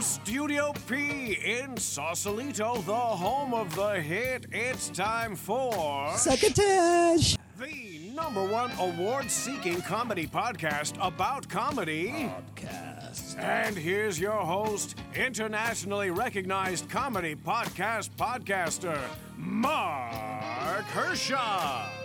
From Studio P in Sausalito, the home of the hit, it's time for Succotash! the number one award seeking comedy podcast about comedy. Podcast. And here's your host, internationally recognized comedy podcast podcaster, Mark Hershon.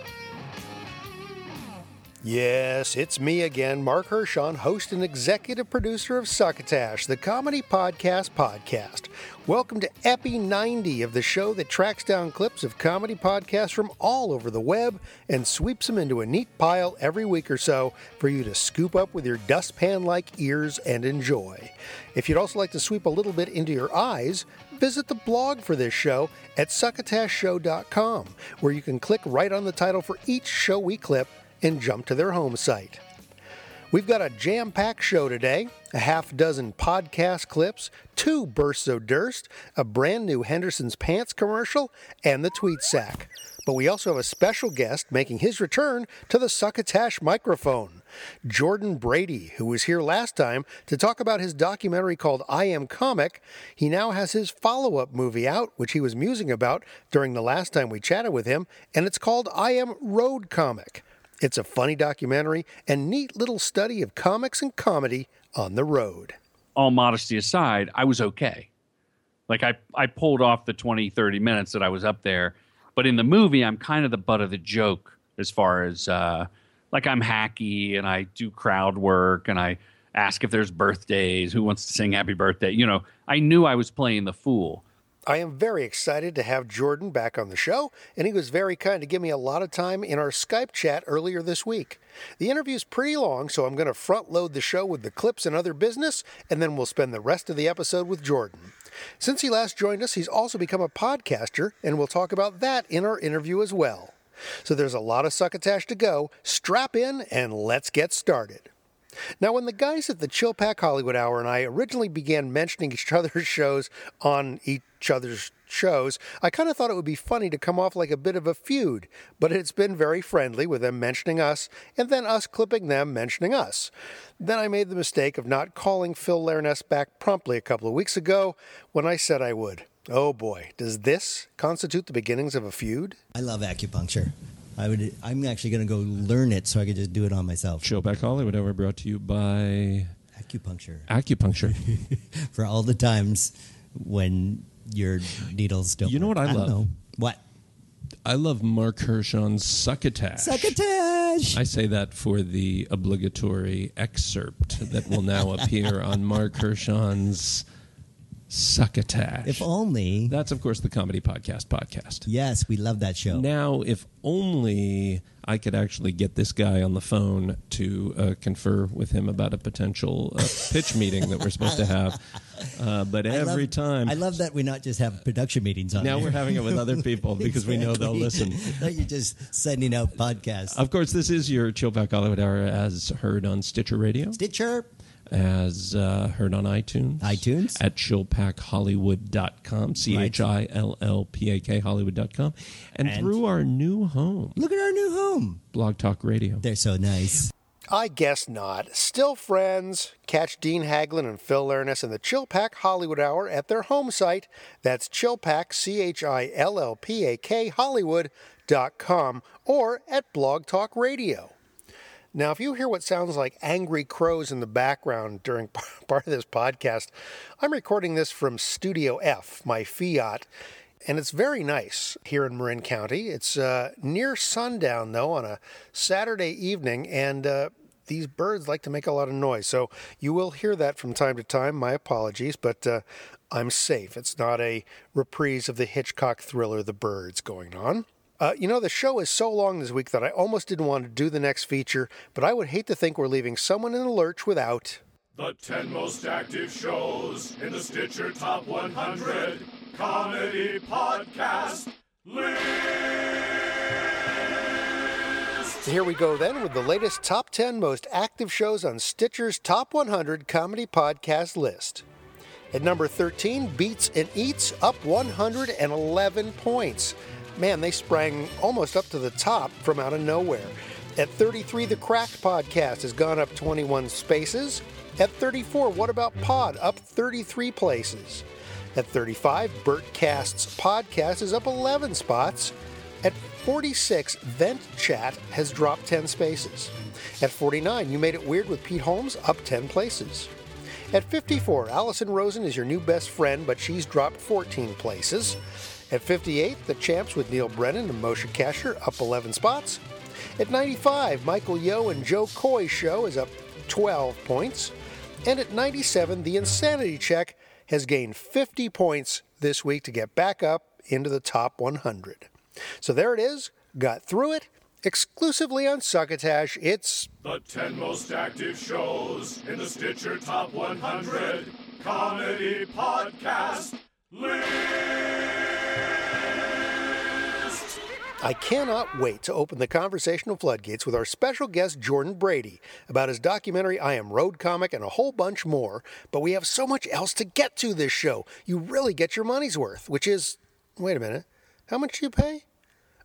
Yes, it's me again, Mark Hershon, host and executive producer of Succotash, the comedy podcast podcast. Welcome to Epi 90 of the show that tracks down clips of comedy podcasts from all over the web and sweeps them into a neat pile every week or so for you to scoop up with your dustpan like ears and enjoy. If you'd also like to sweep a little bit into your eyes, visit the blog for this show at succotashshow.com, where you can click right on the title for each show we clip and jump to their home site. We've got a jam packed show today a half dozen podcast clips, two bursts of Durst, a brand new Henderson's Pants commercial, and the tweet sack. But we also have a special guest making his return to the Succotash microphone. Jordan Brady, who was here last time to talk about his documentary called I Am Comic, he now has his follow up movie out, which he was musing about during the last time we chatted with him, and it's called I Am Road Comic. It's a funny documentary and neat little study of comics and comedy on the road. all modesty aside, I was okay. Like I, I pulled off the 20, 30 minutes that I was up there. But in the movie, I'm kind of the butt of the joke as far as uh, like I'm hacky and I do crowd work and I ask if there's birthdays, who wants to sing happy birthday. You know, I knew I was playing the fool. I am very excited to have Jordan back on the show, and he was very kind to give me a lot of time in our Skype chat earlier this week. The interview's pretty long, so I'm going to front load the show with the clips and other business, and then we'll spend the rest of the episode with Jordan. Since he last joined us, he's also become a podcaster, and we'll talk about that in our interview as well. So there's a lot of succotash to go. Strap in and let's get started. Now, when the guys at the Chillpak Hollywood Hour and I originally began mentioning each other's shows on each other's shows, I kind of thought it would be funny to come off like a bit of a feud, but it's been very friendly with them mentioning us and then us clipping them mentioning us. Then I made the mistake of not calling Phil Lairness back promptly a couple of weeks ago when I said I would. Oh boy, does this constitute the beginnings of a feud? I love acupuncture. I would. I'm actually going to go learn it so I could just do it on myself. Showback Hollywood Hour brought to you by Acupuncture Acupuncture. for all the times when your needles don't. You know what I don't love? know. What? I love Mark Hershon's Succotash. Succotash. I say that for the obligatory excerpt that will now appear on Mark Hershon's Succotash. if only. That's, of course, the comedy podcast podcast. yes, we love that show. Now, if only I could actually get this guy on the phone to uh, confer with him about a potential uh, pitch meeting that we're supposed to have. Uh, but I every love- time. I love that we not just have production meetings on. now we're having it with other people because we know they'll listen. You're just sending out podcasts. Of course, this is your Chill Chillback Hollywood Hour as heard on Stitcher Radio, Stitcher. As uh, heard on iTunes. iTunes. At chillpakhollywood.com, C H I L L P A K Hollywood.com, and, And- through our new home, Look at our new home. Blog Talk Radio. They're so nice. I guess not. Still friends. Catch Dean Haglin and Phil Lernis in the Chillpak Hollywood Hour at their home site. That's chillpak, C H I L L P A K Hollywood.com or at Blog Talk Radio. Now, if you hear what sounds like angry crows in the background during part of this podcast, I'm recording this from Studio F, my Fiat, and it's very nice here in Marin County. It's uh, near sundown, though, on a Saturday evening, and uh, these birds like to make a lot of noise. So you will hear that from time to time. My apologies, but uh, I'm safe. It's not a reprise of the Hitchcock thriller The Birds going on. Uh, you know, the show is so long this week that I almost didn't want to do the next feature, but I would hate to think we're leaving someone in the lurch without. The 10 most active shows in the Stitcher Top 100 Comedy Podcast List. Here we go then with the latest top 10 most active shows on Stitcher's Top 100 Comedy Podcast list. At number 13, Beats and Eats up 111 points. Man, they sprang almost up to the top from out of nowhere. At 33, The Cracked Podcast has gone up 21 spaces. At 34, What About Pod? Up 33 places. At 35, Bertcast's podcast is up 11 spots. At 46, Vent Chat has dropped 10 spaces. At 49, You Made It Weird with Pete Holmes, up 10 places. At 54, Allison Rosen is your new best friend, but she's dropped 14 places. At 58, The Champs with Neal Brennan and Moshe Kasher, up 11 spots. At 95, Michael Yo and Jo Koy Show is up 12 points. And at 97, The Insanity Check has gained 50 points this week to get back up into the top 100. So there it is, got through it. Exclusively on Succotash, it's The 10 most active shows in the Stitcher Top 100 Comedy Podcast List. I cannot wait to open the conversational floodgates with our special guest Jordan Brady about his documentary I Am Road Comic and a whole bunch more. But we have so much else to get to this show. You really get your money's worth, which is wait a minute. How much do you pay?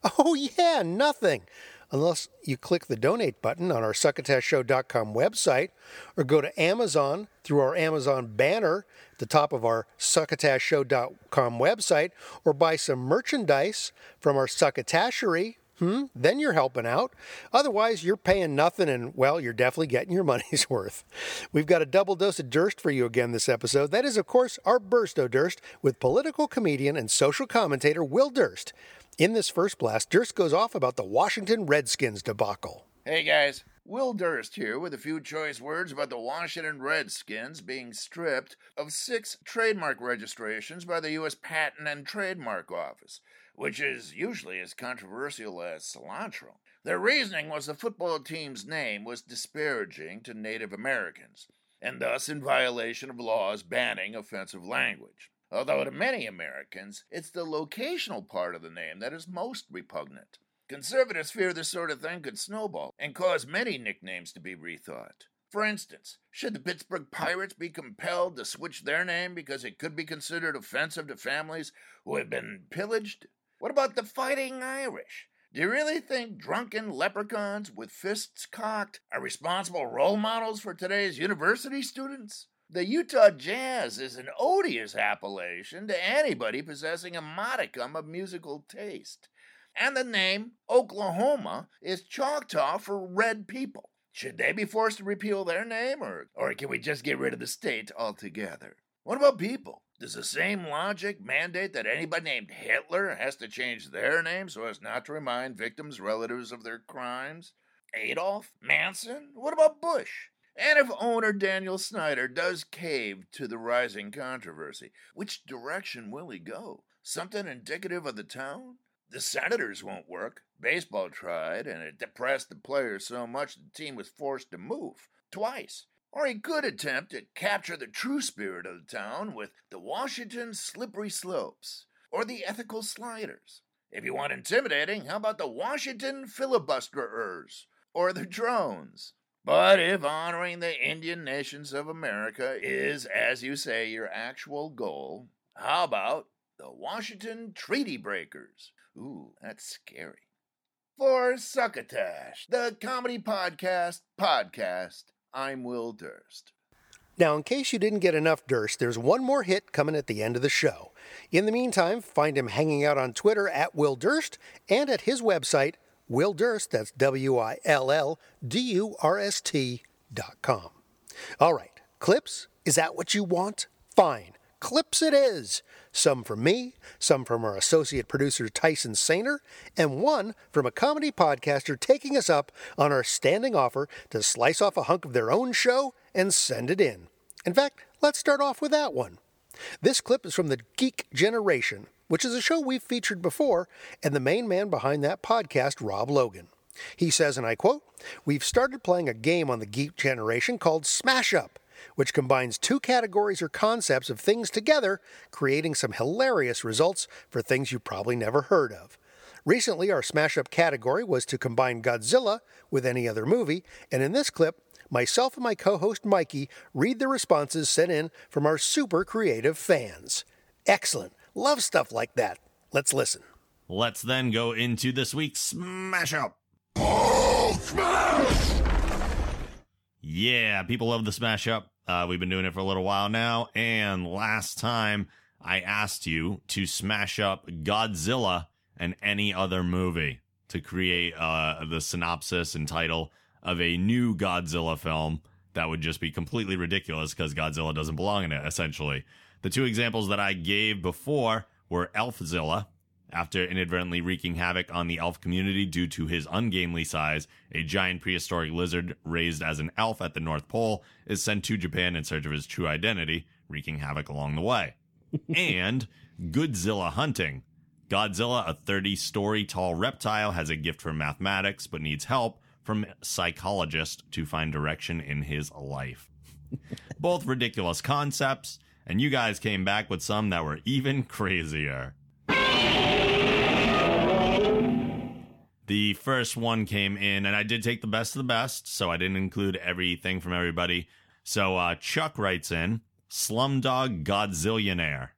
Oh yeah, nothing. Unless you click the donate button on our succotashshow.com website or go to Amazon through our Amazon banner the top of our succotashshow.com website or buy some merchandise from our succotashery. Hmm, then you're helping out. Otherwise, you're paying nothing, and well, you're definitely getting your money's worth. We've got a double dose of Durst for you again this episode. That is, of course, our burst Bursto Durst with political comedian and social commentator Will Durst. In this first blast, Durst goes off about the Washington Redskins debacle. Hey guys, Will Durst here with a few choice words about the Washington Redskins being stripped of six trademark registrations by the U.S. Patent and Trademark Office, which is usually as controversial as cilantro. Their reasoning was the football team's name was disparaging to Native Americans, and thus in violation of laws banning offensive language. Although to many Americans, it's the locational part of the name that is most repugnant. Conservatives fear this sort of thing could snowball and cause many nicknames to be rethought. For instance, should the Pittsburgh Pirates be compelled to switch their name because it could be considered offensive to families who have been pillaged? What about the Fighting Irish? Do you really think drunken leprechauns with fists cocked are responsible role models for today's university students? The Utah Jazz is an odious appellation to anybody possessing a modicum of musical taste. And the name Oklahoma is Choctaw for red people. Should they be forced to repeal their name, or, or can we just get rid of the state altogether? What about people? Does the same logic mandate that anybody named Hitler has to change their name so as not to remind victims' relatives of their crimes? Adolf? Manson? What about Bush? And if owner Daniel Snyder does cave to the rising controversy, which direction will he go? Something indicative of the town? The Senators won't work. Baseball tried, and it depressed the players so much the team was forced to move twice. Or he could attempt to capture the true spirit of the town with the Washington Slippery Slopes or the Ethical Sliders. If you want intimidating, how about the Washington Filibusterers or the Drones? But if honoring the Indian nations of America is, as you say, your actual goal, how about the Washington Treaty Breakers? Ooh, that's scary. For Succotash, the comedy podcast podcast, I'm Will Durst. Now, in case you didn't get enough Durst, there's one more hit coming at the end of the show. In the meantime, find him hanging out on Twitter at Will Durst and at his website, Will Durst, that's W I L L D U R S T dot com. All right, clips? Is that what you want? Fine. Clips it is. Some from me, some from our associate producer Tyson Sainer, and one from a comedy podcaster taking us up on our standing offer to slice off a hunk of their own show and send it in. In fact, let's start off with that one. This clip is from the Geek Generation, which is a show we've featured before, and the main man behind that podcast, Rob Logan. He says, and I quote, We've started playing a game on the Geek Generation called Smash Up, which combines two categories or concepts of things together, creating some hilarious results for things you probably never heard of. Recently, our Smash Up category was to combine Godzilla with any other movie, and in this clip, myself and my co host Mikey read the responses sent in from our super creative fans. Excellent. Love stuff like that. Let's listen. Let's then go into this week's Smash Up. Smash! Yeah, people love the Smash Up. Uh, we've been doing it for a little while now. And last time I asked you to smash up Godzilla and any other movie to create uh, the synopsis and title of a new Godzilla film that would just be completely ridiculous because Godzilla doesn't belong in it, essentially. The two examples that I gave before were Elfzilla, after inadvertently wreaking havoc on the elf community due to his ungainly size, a giant prehistoric lizard raised as an elf at the North Pole is sent to Japan in search of his true identity, wreaking havoc along the way. and Godzilla hunting. Godzilla, a 30 story tall reptile, has a gift for mathematics but needs help from a psychologist to find direction in his life. Both ridiculous concepts, and you guys came back with some that were even crazier. The first one came in, and I did take the best of the best, so I didn't include everything from everybody. So uh, Chuck writes in Slumdog Godzillionaire.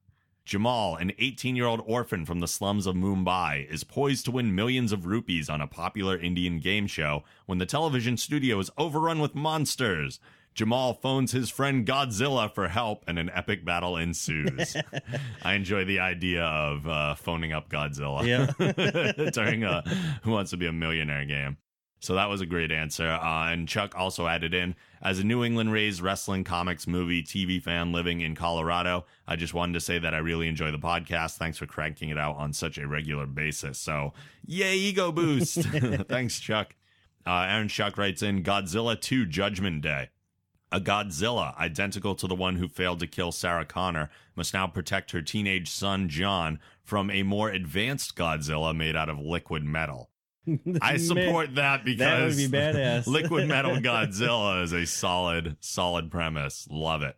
Jamal, an 18 year old orphan from the slums of Mumbai, is poised to win millions of rupees on a popular Indian game show when the television studio is overrun with monsters. Jamal phones his friend Godzilla for help, and an epic battle ensues. I enjoy the idea of uh, phoning up Godzilla Yeah. during a Who Wants to Be a Millionaire game. So that was a great answer. Uh, and Chuck also added in as a New England raised wrestling, comics, movie, TV fan living in Colorado, I just wanted to say that I really enjoy the podcast. Thanks for cranking it out on such a regular basis. So, yay, ego boost. Thanks, Chuck. Uh, Aaron Chuck writes in Godzilla 2 Judgment Day. A Godzilla, identical to the one who failed to kill Sarah Connor, must now protect her teenage son, John, from a more advanced Godzilla made out of liquid metal. I support that because That would be badass. liquid metal Godzilla is a solid, solid premise. Love it.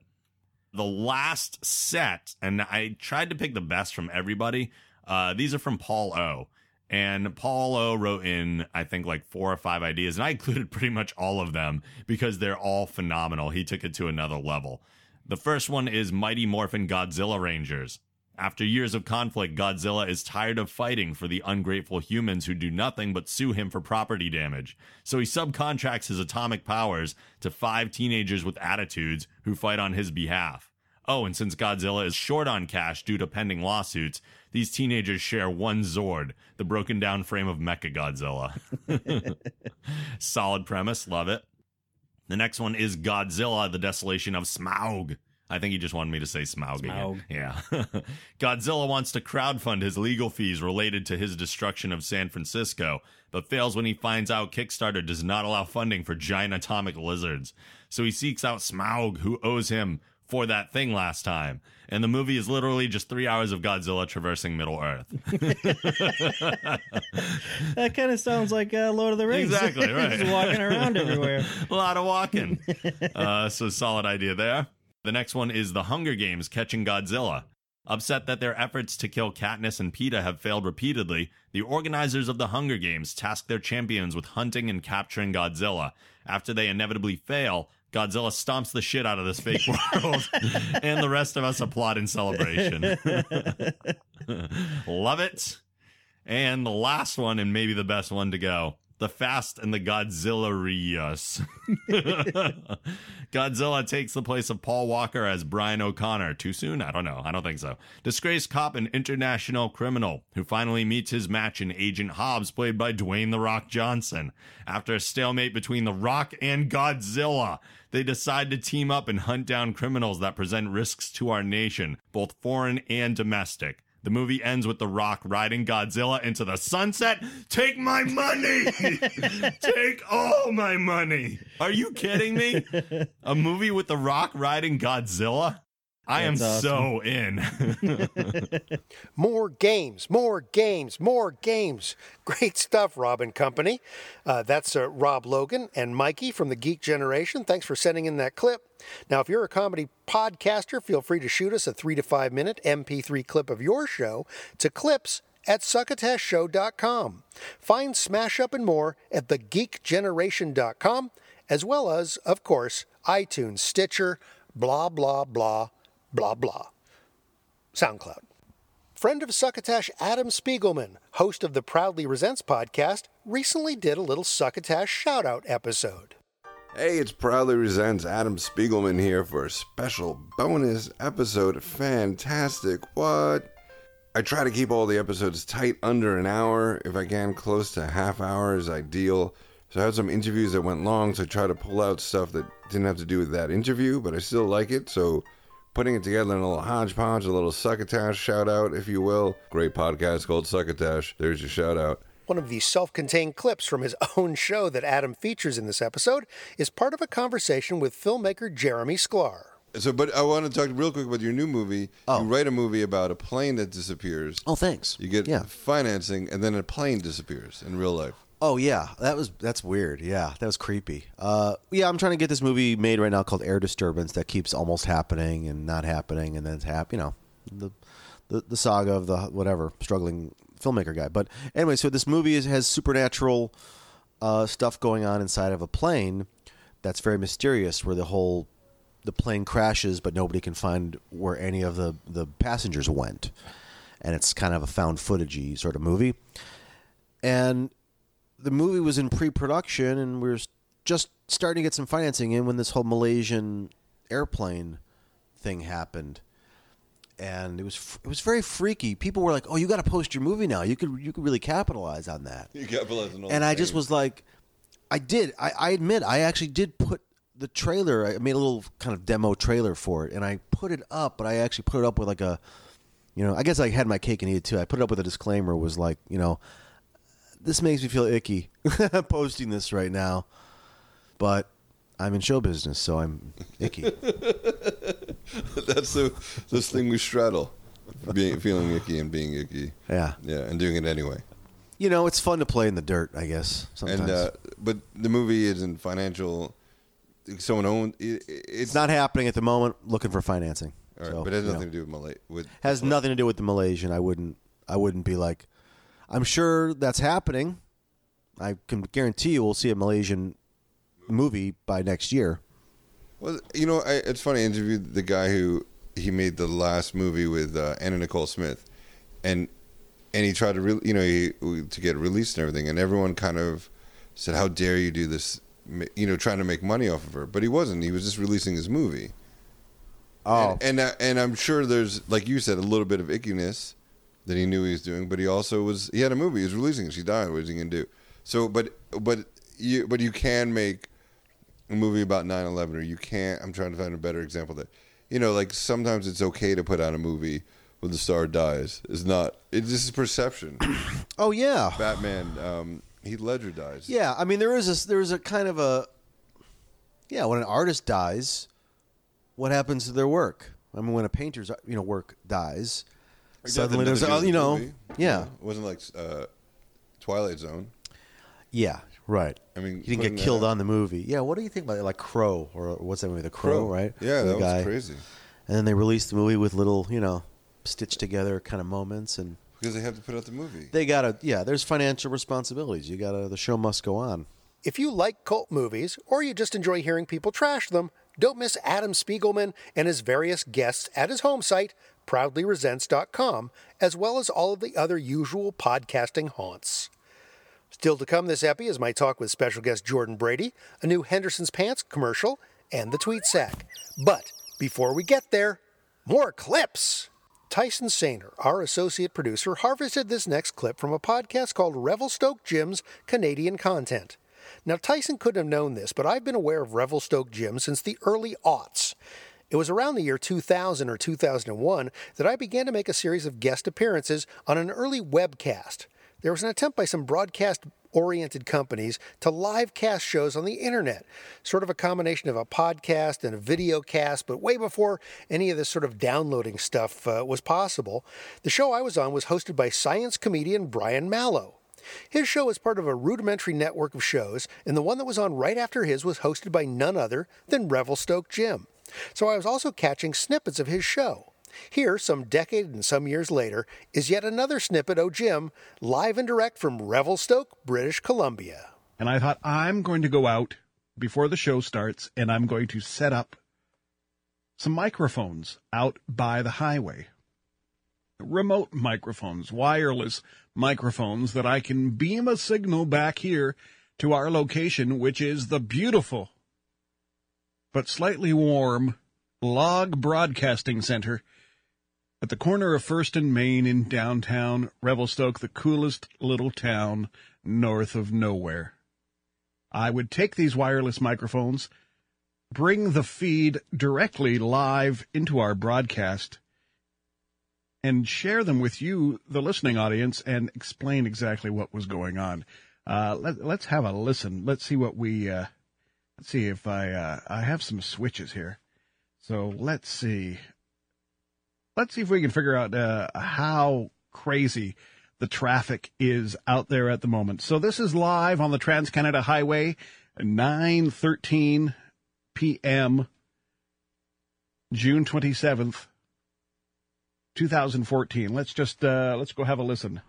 The last set, and I tried to pick the best from everybody. Uh, these are from Paul O. And Paul O wrote in, I think, like four or five ideas, and I included pretty much all of them because they're all phenomenal. He took it to another level. The first one is Mighty Morphin Godzilla Rangers. After years of conflict, Godzilla is tired of fighting for the ungrateful humans who do nothing but sue him for property damage. So he subcontracts his atomic powers to five teenagers with attitudes who fight on his behalf. Oh, and since Godzilla is short on cash due to pending lawsuits, these teenagers share one Zord, the broken down frame of Mecha Godzilla. Solid premise, love it. The next one is Godzilla, the Desolation of Smaug. I think he just wanted me to say Smaug, again. Smaug. Yeah. Godzilla wants to crowdfund his legal fees related to his destruction of San Francisco, but fails when he finds out Kickstarter does not allow funding for giant atomic lizards. So he seeks out Smaug, who owes him for that thing last time. And the movie is literally just three hours of Godzilla traversing Middle Earth. That kind of sounds like uh, Lord of the Rings. Exactly, right. Just walking around everywhere. a lot of walking. uh, so solid idea there. The next one is The Hunger Games Catching Godzilla. Upset that their efforts to kill Katniss and Peeta have failed repeatedly, the organizers of the Hunger Games task their champions with hunting and capturing Godzilla. After they inevitably fail, Godzilla stomps the shit out of this fake world, and the rest of us applaud in celebration. Love it. And the last one, and maybe the best one to go The Fast and the Godzilla Rios. Godzilla takes the place of Paul Walker as Brian O'Conner. Too soon? I don't know. I don't think so. Disgraced cop and international criminal who finally meets his match in Agent Hobbs, played by Dwayne The Rock Johnson. After a stalemate between The Rock and Godzilla, they decide to team up and hunt down criminals that present risks to our nation, both foreign and domestic. The movie ends with The Rock riding Godzilla into the sunset. Take my money! Take all my money! Are you kidding me? A movie with The Rock riding Godzilla? I am That's so in. More games, more games, more games. Great stuff, Rob and Company. Uh, that's uh, Rob Logan and Mikey from the Geek Generation. Thanks for sending in that clip. Now, if you're a comedy podcaster, feel free to shoot us a three to five minute MP3 clip of your show to clips at succotashshow.com. Find Smash Up and more at thegeekgeneration.com, as well as, of course, iTunes, Stitcher, blah, blah, blah, blah, blah. SoundCloud. Friend of Succotash Adam Spiegelman, host of the Proudly Resents podcast, recently did a little Succotash shout out episode. Hey, it's Proudly Resents Adam Spiegelman here for a special bonus episode. Fantastic. What? I try to keep all the episodes tight under an hour. If I can, close to half hour is ideal. So I had some interviews that went long, so I try to pull out stuff that didn't have to do with that interview, but I still like it. So putting it together in a little hodgepodge, a little succotash shout out, if you will. Great podcast called Succotash. There's your shout out. One of the self contained clips from his own show that Adam features in this episode is part of a conversation with filmmaker Jeremy Sklar. So, but I want to talk real quick about your new movie. Oh. You write a movie about a plane that disappears. Oh, thanks. You get yeah. financing, and then a plane disappears in real life. Oh yeah, that was that's weird. Yeah, that was creepy. Uh, yeah, I'm trying to get this movie made right now called Air Disturbance that keeps almost happening and not happening, and then it's hap. You know, the the, the saga of the whatever struggling filmmaker guy. But anyway, so this movie is, has supernatural uh, stuff going on inside of a plane that's very mysterious, where the whole the plane crashes, but nobody can find where any of the the passengers went, and it's kind of a found footagey sort of movie. And the movie was in pre-production, and we were just starting to get some financing in when this whole Malaysian airplane thing happened, and it was it was very freaky. People were like, "Oh, you got to post your movie now. You could you could really capitalize on that." You capitalize on all and I just was like, I did. I, I admit, I actually did put the trailer. I made a little kind of demo trailer for it, and I put it up. But I actually put it up with like a, you know, I guess I had my cake and eat it too. I put it up with a disclaimer. Was like, you know, this makes me feel icky posting this right now, but I'm in show business, so I'm icky. That's the this thing we straddle, being feeling icky and being icky. Yeah. yeah, and doing it anyway. you know, it's fun to play in the dirt. I guess sometimes And uh, but the movie isn't financial. Someone owned it, it's it's not happening at the moment. Looking for financing. All right, So, but it has nothing know. to do with Malay. With has nothing to do with the Malaysian. I wouldn't. I wouldn't be like. I'm sure that's happening. I can guarantee you we'll see a Malaysian movie by next year. Well, you know, I, it's funny. I interviewed the guy who he made the last movie with uh, Anna Nicole Smith, and and he tried to, re- you know, he, to get released and everything, and everyone kind of said, "How dare you do this?" You know, trying to make money off of her, but he wasn't. He was just releasing his movie. Oh, and and, uh, and I'm sure there's, like you said, a little bit of ickiness that he knew he was doing, but he also was. He had a movie. He was releasing. She died. What is he gonna do? So, but but you but you can make a movie about 9-11 or you can't i'm trying to find a better example that you know like sometimes it's okay to put out a movie when the star dies it's not it's just perception oh yeah, batman um heath ledger dies yeah. I mean, there is a there is a kind of a yeah. When an artist dies, what happens to their work? I mean, when a painter's you know work dies, suddenly nothing there's to a, you know movie. yeah it wasn't like uh twilight zone yeah right. i mean He didn't putting get that killed out- on the movie. Yeah, what do you think about it? Like Crow or what's that movie? The Crow, right? yeah The that was crazy And then they released the movie with little, you know, stitched together kind of moments, and because they have to put out the movie they gotta, yeah. There's financial responsibilities. You gotta, the show must go on. If you like cult movies or you just enjoy hearing people trash them, don't miss Adam Spiegelman and his various guests at his home site, proudlyresents.com, as well as all of the other usual podcasting haunts. Still to come this epi is my talk with special guest Jordan Brady, a new Henderson's Pants commercial, and the tweet sack. But before we get there, more clips. Tyson Sainer, our associate producer, harvested this next clip from a podcast called Revelstoke Jim's Canadian Content. Now, Tyson couldn't have known this, but I've been aware of Revelstoke Jim since the early aughts. It was around the year 2000 or 2001 that I began to make a series of guest appearances on an early webcast. There was an attempt by some broadcast oriented companies to live cast shows on the internet, sort of a combination of a podcast and a video cast, but way before any of this sort of downloading stuff uh, was possible. The show I was on was hosted by science comedian Brian Malow. His show is part of a rudimentary network of shows, and the one that was on right after his was hosted by none other than Revelstoke Jim. So I was also catching snippets of his show. Here, some decade and some years later, is yet another snippet of Jim, live and direct from Revelstoke, British Columbia. And I thought, I'm going to go out before the show starts and I'm going to set up some microphones out by the highway. Remote microphones, wireless microphones that I can beam a signal back here to our location, which is the beautiful but slightly warm log broadcasting center at the corner of First and Main in downtown Revelstoke, the coolest little town north of nowhere. I would take these wireless microphones, bring the feed directly live into our broadcast, and share them with you, the listening audience, and explain exactly what was going on. Uh, let, us have a listen. Let's see what we. Uh, let's see if I. Uh, I have some switches here, so let's see. Let's see if we can figure out uh, how crazy the traffic is out there at the moment. So this is live on the Trans Canada Highway, 9:13 p.m. June 27th, 2014. Let's just uh, let's go have a listen.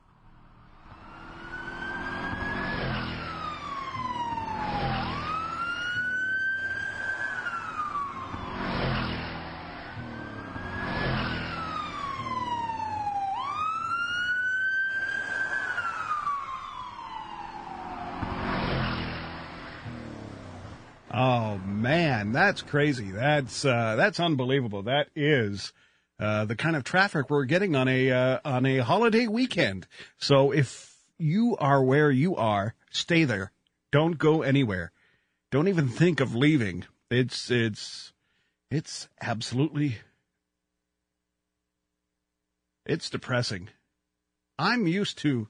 Oh man, that's crazy. That's uh, that's unbelievable. That is uh, the kind of traffic we're getting on a uh, on a holiday weekend. So if you are where you are, stay there. Don't go anywhere. Don't even think of leaving. It's it's it's absolutely it's depressing. I'm used to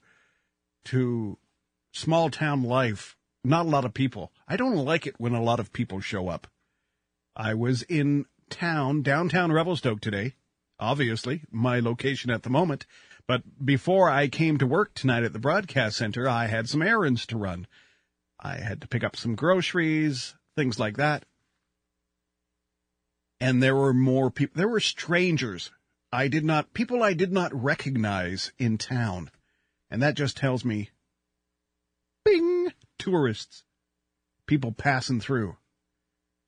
to small town life not a lot of people. I don't like it when a lot of people show up. I was in town, downtown Revelstoke today, obviously, my location at the moment. But before I came to work tonight at the broadcast center, I had some errands to run. I had to pick up some groceries, things like that. And there were more people, there were strangers. I did not, people I did not recognize in town. And that just tells me, bing, tourists, people passing through.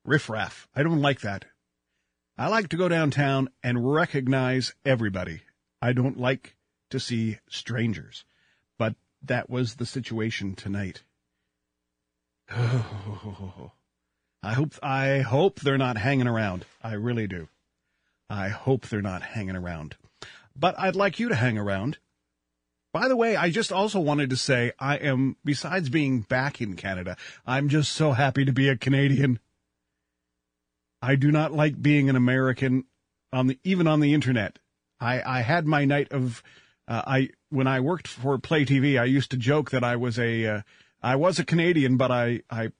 Riffraff. I don't like that. I like to go downtown and recognize everybody. I don't like to see strangers. But that was the situation tonight. I hope I hope they're not hanging around. I really do. I hope they're not hanging around. But I'd like you to hang around. By the way, I just also wanted to say I am, besides being back in Canada, I'm just so happy to be a Canadian. I do not like being an American on the, even on the internet. I, I had my night of, uh, I, when I worked for Play TV, I used to joke that I was a, uh, I was a Canadian, but I, I,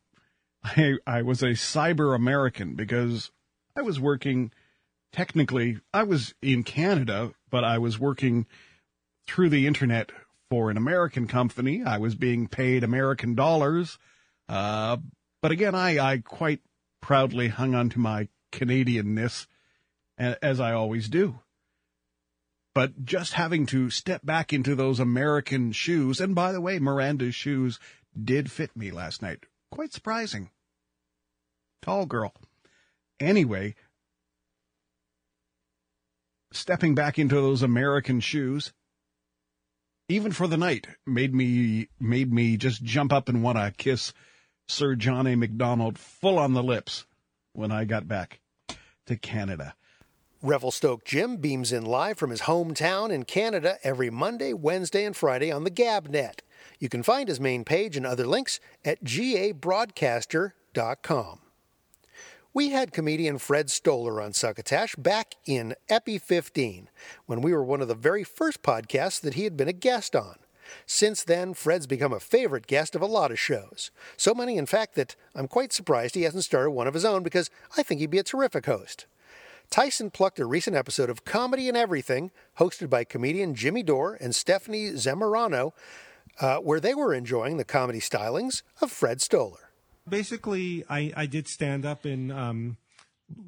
I, I was a cyber American because I was working technically, I was in Canada, but I was working through the internet for an American company. I was being paid American dollars. Uh, but again, I, I quite proudly hung on to my Canadianness, as I always do. But just having to step back into those American shoes, and by the way, Miranda's shoes did fit me last night. Quite surprising. Tall girl. Anyway, stepping back into those American shoes, even for the night, made me made me just jump up and want to kiss Sir John A. Macdonald full on the lips when I got back to Canada. Revelstoke Jim beams in live from his hometown in Canada every Monday, Wednesday, and Friday on the GabNet. You can find his main page and other links at gabroadcaster.com. We had comedian Fred Stoller on Succotash back in Epi 15, when we were one of the very first podcasts that he had been a guest on. Since then, Fred's become a favorite guest of a lot of shows. So many, in fact, that I'm quite surprised he hasn't started one of his own because I think he'd be a terrific host. Tyson plucked a recent episode of Comedy and Everything, hosted by comedian Jimmy Dore and Stephanie Zamorano, uh, where they were enjoying the comedy stylings of Fred Stoller basically, I, I did stand up in um,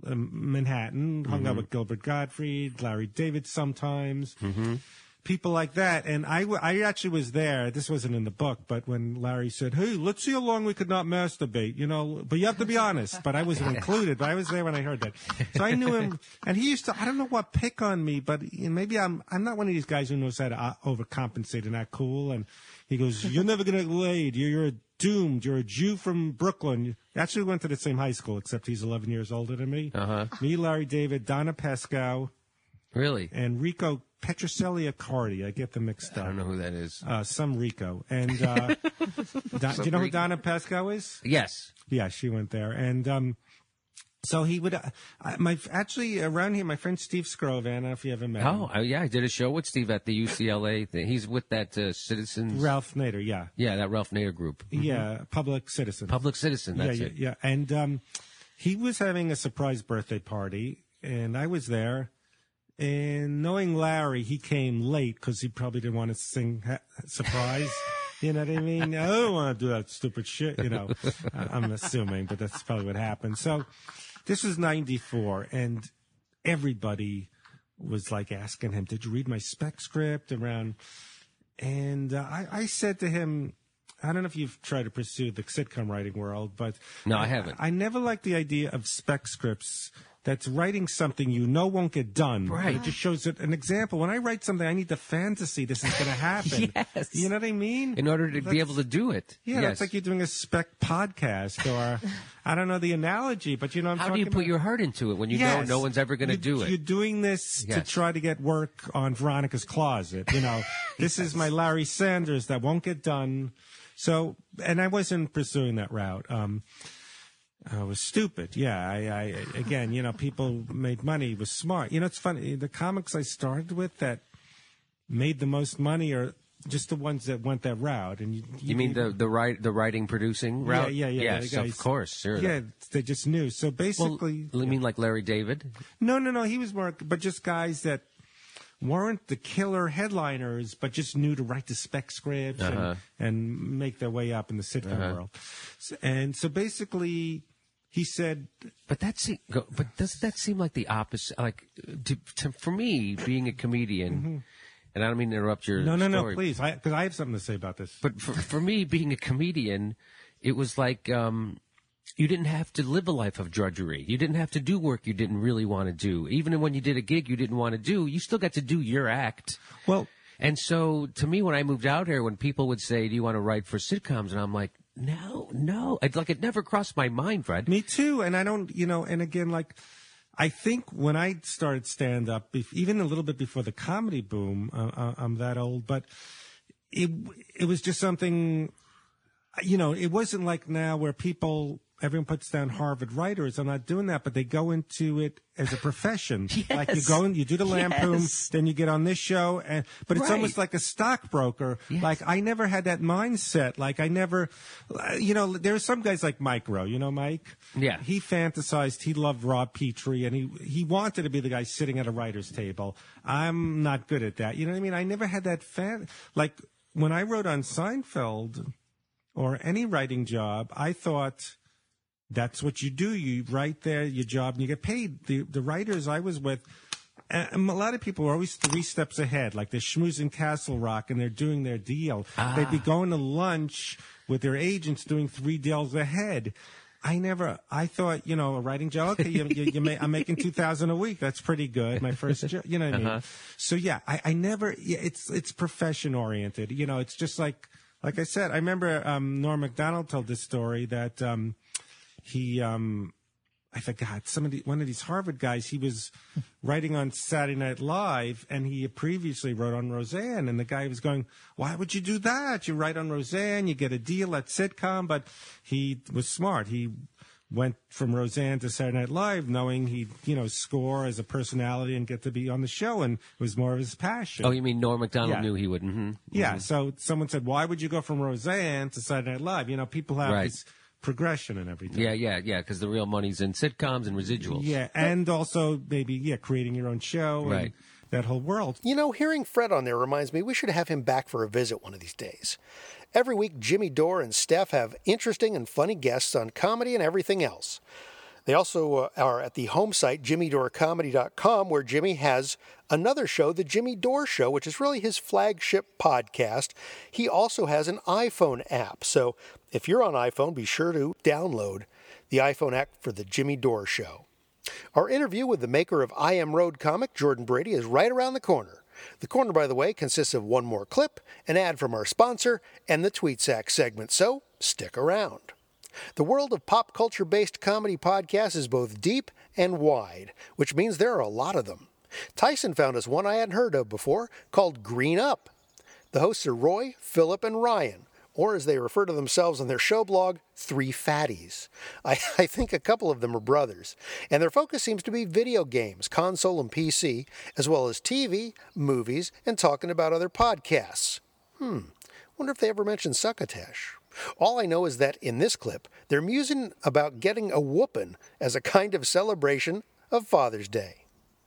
Manhattan, hung Mm-hmm. out with Gilbert Gottfried, Larry David sometimes, Mm-hmm. People like that. And I, w- I actually was there. This wasn't in the book, but when Larry said, "Hey, let's see how long we could not masturbate," you know, but you have to be honest. But I wasn't included. But I was there when I heard that, so I knew him. And he used to. I don't know what pick on me, but maybe I'm. I'm not one of these guys who knows how to uh, overcompensate and act cool. And he goes, "You're never gonna get laid. You're, you're doomed. You're a Jew from Brooklyn. Actually, we went to the same high school, except he's 11 years older than me. Uh-huh. Me, Larry David, Donna Pescow, Really? and Rico Petrocelli Accardi. I get them mixed up. I don't know who that is. Uh, some Rico. And uh, Don, do you know who Donna Pescow is? Yes. Yeah, she went there, and um, so he would. Uh, my actually around here, my friend Steve Skrovan. I don't know if you ever met him. Oh, uh, yeah. I did a show with Steve at the UCLA thing. He's with that uh, Citizens. Ralph Nader. Yeah, Yeah, that Ralph Nader group. yeah, public citizen. Public Citizen. That's yeah, it. yeah, yeah. And um, he was having a surprise birthday party, and I was there. And knowing Larry, he came late because he probably didn't want to sing ha- surprise. you know what I mean? I don't want to do that stupid shit. You know, I- I'm assuming, but that's probably what happened. So this was '94, and everybody was like asking him, "Did you read my spec script?" Around, and uh, I, I said to him. I don't know if you've tried to pursue the sitcom writing world, but No, I haven't. I never liked the idea of spec scripts that's writing something you know won't get done. Right. It just shows it an example. When I write something, I need the fantasy this is going to happen. Yes. You know what I mean? In order to be able to do it. Yeah, yes. like you're doing a spec podcast, or I don't know the analogy, but you know, what I'm How do you put about? your heart into it when you Yes. know no one's ever going to do it? You're doing this Yes. to try to get work on Veronica's closet. You know, this is my Larry Sanders that won't get done. So, and I wasn't pursuing that route. Um, I was stupid. Yeah, I, I again, you know, people made money. Was smart. You know, it's funny. The comics I started with that made the most money are just the ones that went that route. And you, You mean the the write the writing producing route? Yeah, yeah, yeah. Yes, guys- of course, sure. Yeah, they just knew. So basically, Well, you mean like Larry David? no, no, no. He was more, but just guys that weren't the killer headliners, but just knew to write the spec scripts Uh-huh. and, and make their way up in the sitcom Uh-huh. world. So, and so basically, he said, But that se- go, but does that seem like the opposite? Like to, to, for me, being a comedian, and I don't mean to interrupt your Mm-hmm. "No, no, no, please," because I, have something to say about this. But for, for me, being a comedian, it was like um, you didn't have to live a life of drudgery. You didn't have to do work you didn't really want to do. Even when you did a gig you didn't want to do, you still got to do your act. Well, and so to me, when I moved out here, when people would say, "Do you want to write for sitcoms?" and I'm like, "No, no," it's like it never crossed my mind, Fred. Me too. And I don't, you know, and again, like, I think when I started stand up, even a little bit before the comedy boom, uh, uh, I'm that old, but it, it was just something, you know, it wasn't like now where people, everyone puts down Harvard writers. I'm not doing that, but they go into it as a profession. Like you go and you do the lampoon, Yes. then you get on this show, and but it's Right. almost like a stockbroker. Like I never had that mindset. Like I never, uh, you know, there are some guys like Mike Rowe. You know, Mike. Yeah. He fantasized. He loved Rob Petrie, and he he wanted to be the guy sitting at a writer's table. I'm not good at that. You know what I mean? I never had that fan. Like when I wrote on Seinfeld or any writing job, I thought that's what you do. You write there, your job, and you get paid. The the writers I was with, a lot of people were always three steps ahead. Like they're schmoozing Castle Rock and they're doing their deal. They'd be going to lunch with their agents doing three deals ahead. I never. I thought, you know, a writing job. Okay, you, you, you may, I'm making two thousand a week. That's pretty good. My first job. You know what I mean? Uh-huh. So yeah, I, I never. Yeah, it's it's profession oriented. You know, it's just like like I said. I remember um, Norm Macdonald told this story that um, he um, I forgot some of the, one of these Harvard guys. He was writing on Saturday Night Live, and he previously wrote on Roseanne. And the guy was going, "Why would you do that? You write on Roseanne, you get a deal at sitcom." But he was smart. He went from Roseanne to Saturday Night Live, knowing he'd you know score as a personality and get to be on the show, and it was more of his passion. Oh, you mean Norm Macdonald Yeah. knew he would? hmm Yeah. So someone said, "Why would you go from Roseanne to Saturday Night Live?" You know, people have Right. this progression and everything. Yeah, yeah, yeah. Because the real money's in sitcoms and residuals. Yeah, and also maybe yeah, creating your own show, and Right. that whole world. You know, hearing Fred on there reminds me we should have him back for a visit one of these days. Every week, Jimmy Dore and Steph have interesting and funny guests on comedy and everything else. They also uh, are at the home site, jimmydorecomedy.com, where Jimmy has another show, The Jimmy Dore Show, which is really his flagship podcast. He also has an iPhone app. So if you're on iPhone, be sure to download the iPhone app for The Jimmy Dore Show. Our interview with the maker of I Am Road comic, Jordan Brady, is right around the corner. The corner, by the way, consists of one more clip, an ad from our sponsor, and the Tweet Sack segment. So stick around. The world of pop culture based comedy podcasts is both deep and wide, which means there are a lot of them. Tyson found us one I hadn't heard of before called Green Up. The hosts are Roy, Philip, and Ryan, or as they refer to themselves on their show blog, Three Fatties. I, I think a couple of them are brothers, and their focus seems to be video games, console and PC, as well as TV, movies, and talking about other podcasts. Hmm, wonder if they ever mention Succotash. All I know is that in this clip, they're musing about getting a whooping as a kind of celebration of Father's Day.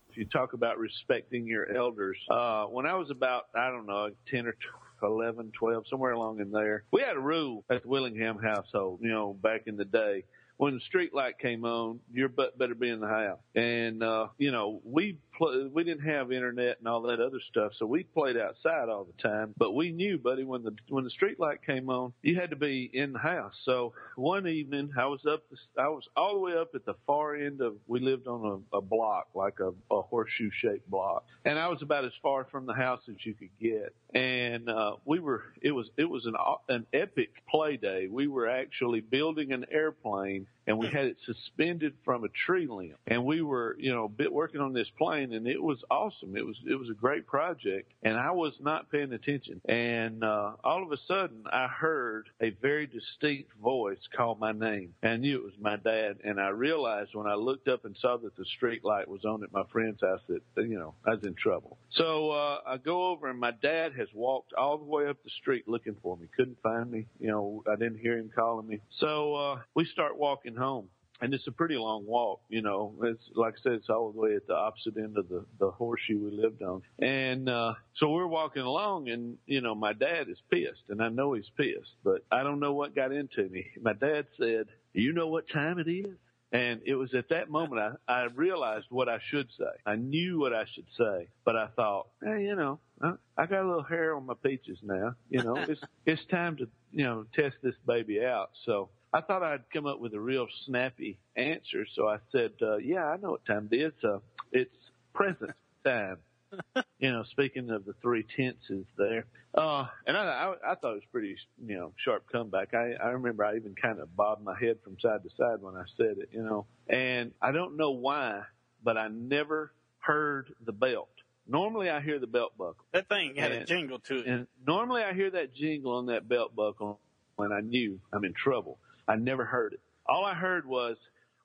If you talk about respecting your elders, uh, when I was about, I don't know, 10 or 11, 12, somewhere along in there, we had a rule at the Willingham household, you know, back in the day. When the street light came on, your butt better be in the house. And, uh, you know, we pl- we didn't have internet and all that other stuff, so we played outside all the time. But we knew, buddy, when the when the street light came on, you had to be in the house. So one evening, I was up, I was all the way up at the far end of. We lived on a, a block, like a, a horseshoe shaped block, and I was about as far from the house as you could get. And uh, we were, it was it was an an epic play day. We were actually building an airplane and we had it suspended from a tree limb. And we were, you know, bit working on this plane, and it was awesome. It was it was a great project, and I was not paying attention. And uh, all of a sudden, I heard a very distinct voice call my name, I knew it was my dad. And I realized when I looked up and saw that the street light was on at my friend's house that you know I was in trouble. So uh, I go over, and my dad has walked all the way up the street looking for me. Couldn't find me. You know, I didn't hear him calling me. So uh, we start walking home and it's a pretty long walk, you know. It's like I said, it's all the way at the opposite end of the the horseshoe we lived on, and uh, so we're walking along, and you know, my dad is pissed, and I know he's pissed, but I don't know what got into me. My dad said, "You know what time it is?" And it was at that moment I, I realized what I should say. I knew what I should say, but I thought, hey, you know, I, I got a little hair on my peaches now. You know, it's it's time to you know test this baby out. So I thought I'd come up with a real snappy answer. So I said, uh, yeah, I know what time it is. Uh, it's present time. you know, speaking of the three tenses there. Uh, and I, I, I thought it was pretty, you know, sharp comeback. I, I remember I even kind of bobbed my head from side to side when I said it, you know, and I don't know why, but I never heard the belt. Normally I hear the belt buckle. That thing had And- a jingle to it. And normally I hear that jingle on that belt buckle when I knew I'm in trouble. I never heard it. All I heard was,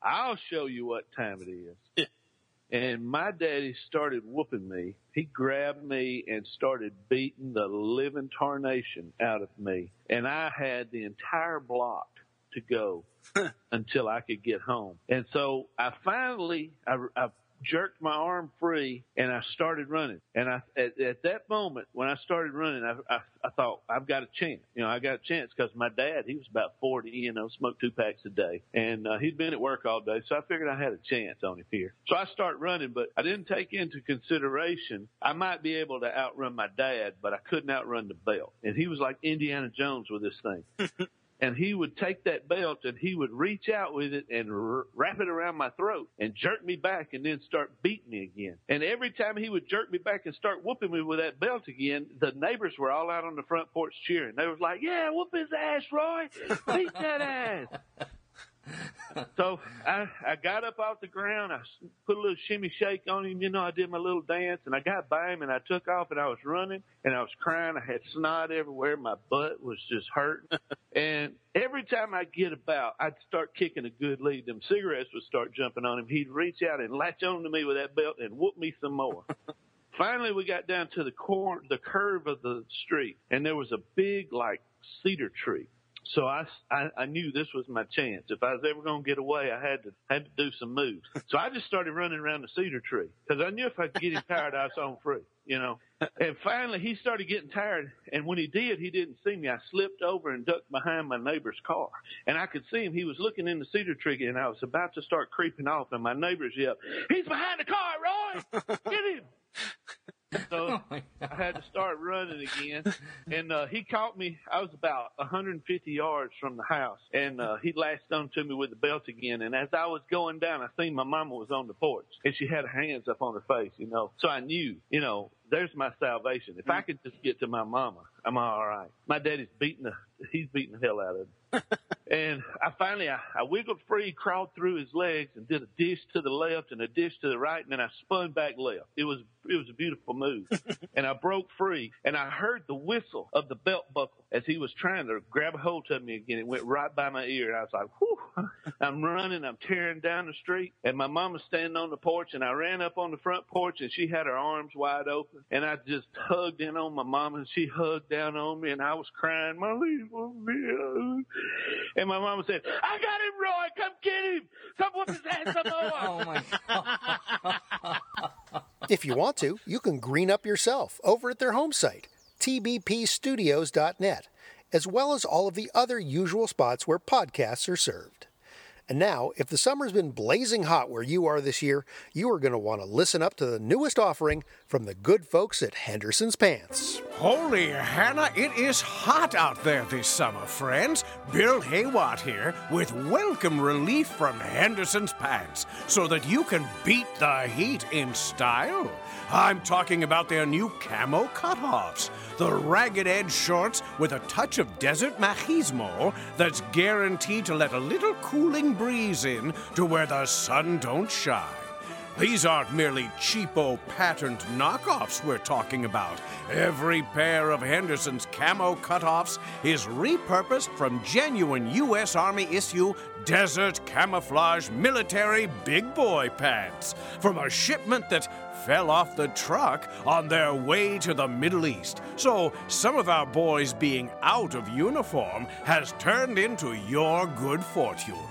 I'll show you what time it is. and my daddy started whooping me. He grabbed me and started beating the living tarnation out of me. And I had the entire block to go until I could get home. And so I finally, I, I jerked my arm free and I started running. And I, at, at that moment, when I started running, I, I, I thought, I've got a chance. You know, I got a chance because my dad, he was about 40, you know, smoked two packs a day. And uh, he'd been at work all day. So I figured I had a chance on him here. So I start running, but I didn't take into consideration I might be able to outrun my dad, but I couldn't outrun the belt. And he was like Indiana Jones with this thing. and he would take that belt and he would reach out with it and r- wrap it around my throat and jerk me back and then start beating me again. And every time he would jerk me back and start whooping me with that belt again, the neighbors were all out on the front porch cheering. They was like, "Yeah, whoop his ass, Roy! Beat that ass!" So I, I got up off the ground. I put a little shimmy shake on him. You know, I did my little dance and I got by him and I took off and I was running and I was crying. I had snot everywhere. My butt was just hurting. and every time I get about, I'd start kicking a good lead. Them cigarettes would start jumping on him. He'd reach out and latch on to me with that belt and whoop me some more. Finally, we got down to the corner, the curve of the street, and there was a big, like, cedar tree. So I, I, I knew this was my chance. If I was ever going to get away, I had to had to do some moves. So I just started running around the cedar tree because I knew if I could get him tired, I was on free. You know. And finally, he started getting tired, and when he did, he didn't see me. I slipped over and ducked behind my neighbor's car, and I could see him. He was looking in the cedar tree, and I was about to start creeping off, and my neighbors yelled, "He's behind the car, Roy! Get him!" So I had to start running again, and uh, he caught me. I was about 150 yards from the house, and uh, he lashed onto me with the belt again. And as I was going down, I seen my mama was on the porch, and she had her hands up on her face, you know. So I knew, you know, there's my salvation. If I could just get to my mama, I'm all right. My daddy's beating the he's beating the hell out of me. And I finally, I, I wiggled free, crawled through his legs, and did a dish to the left and a dish to the right, and then I spun back left. It was it was a beautiful move, and I broke free, and I heard the whistle of the belt buckle as he was trying to grab a hold of me again. It went right by my ear, and I was like, "Whew!" I'm running, I'm tearing down the street, and my mama's standing on the porch, and I ran up on the front porch, and she had her arms wide open, and I just hugged in on my mama, and she hugged down on me, and I was crying, my little Bill. And my mom said, I got him, Roy. Come get him. Come whoop his ass some more. Oh, my God. If you want to, you can green up yourself over at their home site, tbpstudios.net, as well as all of the other usual spots where podcasts are served. And now, if the summer's been blazing hot where you are this year, you are going to want to listen up to the newest offering from the good folks at Henderson's Pants. Holy Hannah, it is hot out there this summer, friends. Bill Haywatt here with welcome relief from Henderson's Pants so that you can beat the heat in style. I'm talking about their new camo cutoffs, the ragged edge shorts with a touch of desert machismo that's guaranteed to let a little cooling breeze in to where the sun don't shine. These aren't merely cheapo patterned knockoffs we're talking about. Every pair of Henderson's camo cutoffs is repurposed from genuine U.S. Army issue desert camouflage military big boy pants from a shipment that fell off the truck on their way to the Middle East. So some of our boys being out of uniform has turned into your good fortune.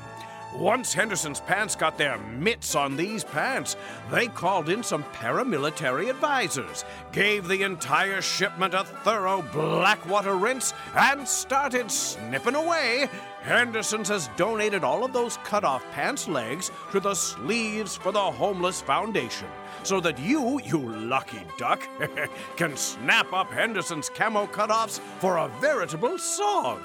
Once Henderson's Pants got their mitts on these pants, they called in some paramilitary advisors, gave the entire shipment a thorough blackwater rinse, and started snipping away. Henderson's has donated all of those cut-off pants legs to the Sleeves for the Homeless Foundation, so that you, you lucky duck, can snap up Henderson's camo cutoffs for a veritable song.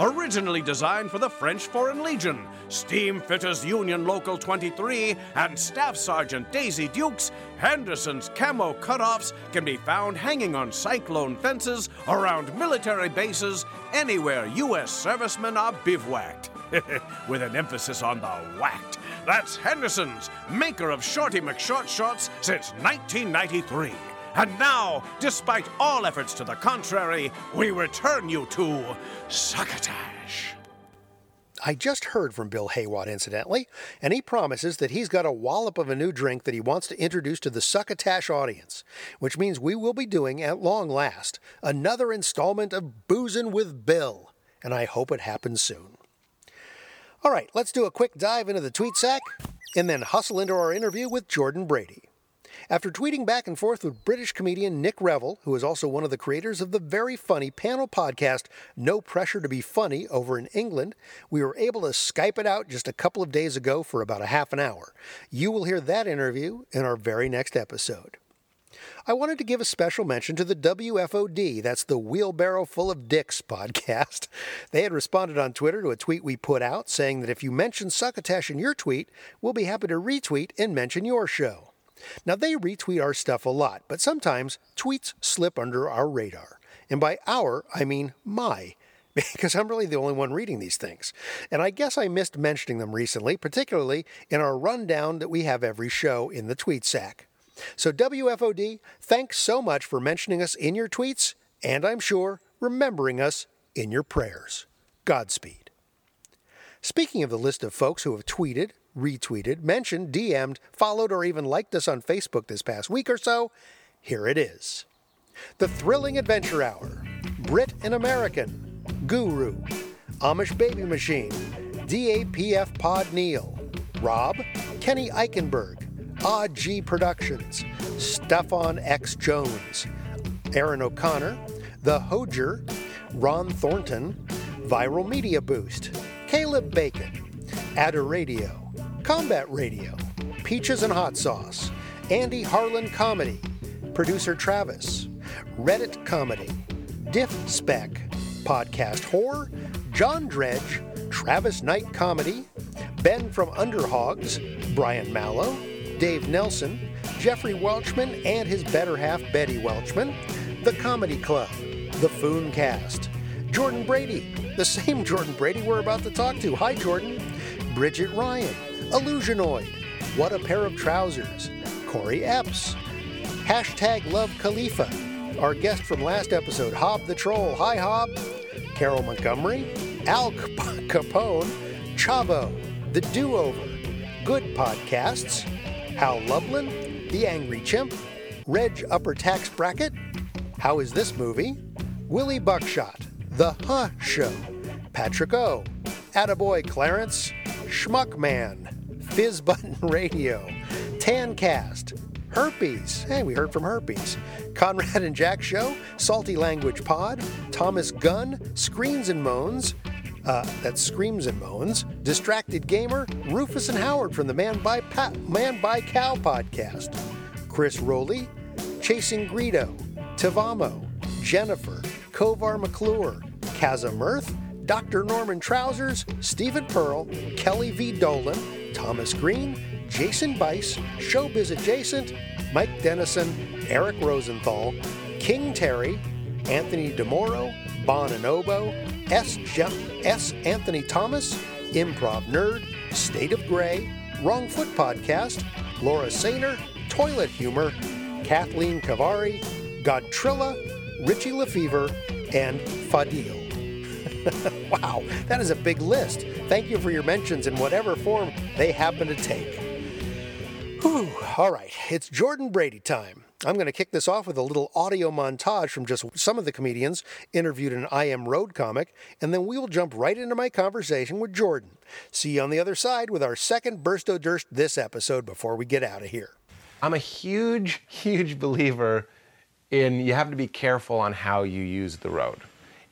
Originally designed for the French Foreign Legion, Steam Fitters Union Local 23, and Staff Sergeant Daisy Dukes, Henderson's camo cutoffs can be found hanging on cyclone fences around military bases anywhere U.S. servicemen are bivouacked. With an emphasis on the whacked. That's Henderson's, maker of Shorty McShort shorts since 1993. And now, despite all efforts to the contrary, we return you to Succotash. I just heard from Bill Haywatt, incidentally, and he promises that he's got a wallop of a new drink that he wants to introduce to the Succotash audience, which means we will be doing, at long last, another installment of Boozin' with Bill, and I hope it happens soon. All right, let's do a quick dive into the tweet sack and then hustle into our interview with Jordan Brady. After tweeting back and forth with British comedian Nick Revell, who is also one of the creators of the very funny panel podcast No Pressure to Be Funny over in England, we were able to Skype it out just a couple of days ago for about a half an hour. You will hear that interview in our very next episode. I wanted to give a special mention to the WFOD, that's the Wheelbarrow Full of Dicks podcast. They had responded on Twitter to a tweet we put out saying that if you mention Succotash in your tweet, we'll be happy to retweet and mention your show. Now, they retweet our stuff a lot, but sometimes tweets slip under our radar. And by our, I mean my, because I'm really the only one reading these things. And I guess I missed mentioning them recently, particularly in our rundown that we have every show in the tweet sack. So, WFOD, thanks so much for mentioning us in your tweets, and I'm sure remembering us in your prayers. Godspeed. Speaking of the list of folks who have tweeted, retweeted, mentioned, DM'd, followed, or even liked us on Facebook this past week or so, here it is. The Thrilling Adventure Hour, Brit and American, Guru, Amish Baby Machine, DAPF Pod Neil, Rob, Kenny Eichenberg, Odd G Productions, Stefan X Jones, Aaron O'Connor, The Hojer, Ron Thornton, Viral Media Boost, Caleb Bacon, Adder Radio, Combat Radio, Peaches and Hot Sauce, Andy Harlan Comedy, Producer Travis, Reddit Comedy, Diff Spec, Podcast Horror, John Dredge, Travis Knight Comedy, Ben from Underhogs, Brian Malow, Dave Nelson, Jeffrey Welchman and his better half Betty Welchman, The Comedy Club, The Foon Cast, Jordan Brady, the same Jordan Brady we're about to talk to. Hi, Jordan. Bridget Ryan, Illusionoid, What a Pair of Trousers, Corey Epps, hashtag Love Khalifa, our guest from last episode, Hob the Troll. Hi, Hob. Carol Montgomery, Al Capone, Chavo, The Do Over, Good Podcasts, Hal Lublin, The Angry Chimp, Reg Upper Tax Bracket, How Is This Movie, Willie Buckshot, The Huh Show, Patrick O, Attaboy Clarence, Schmuck Man, Fizz Button Radio, Tancast, Herpes. Hey, we heard from Herpes. Conrad and Jack Show, Salty Language Pod, Thomas Gunn, Screens and Moans, uh, that's Screams and Moans, Distracted Gamer, Rufus and Howard from the Man by, pa- Man by Cow podcast, Chris Rowley, Chasing Greedo, Tavamo, Jennifer, Kovar McClure, Kaza Mirth, Dr. Norman Trousers, Stephen Pearl, Kelly V. Dolan, Thomas Green, Jason Bice, Showbiz Adjacent, Mike Dennison, Eric Rosenthal, King Terry, Anthony DeMoro, Bon Anobo, S. Je- S. Anthony Thomas, Improv Nerd, State of Gray, Wrong Foot Podcast, Laura Sainer, Toilet Humor, Kathleen Cavari, Godtrilla, Richie Lefevre, and Fadil. wow, that is a big list. Thank you for your mentions in whatever form they happen to take. Whew. All right, it's Jordan Brady time. I'm going to kick this off with a little audio montage from just some of the comedians interviewed in I Am Road comic, and then we will jump right into my conversation with Jordan. See you on the other side with our second Burst O' Durst this episode before we get out of here. I'm a huge, huge believer in you have to be careful on how you use the road.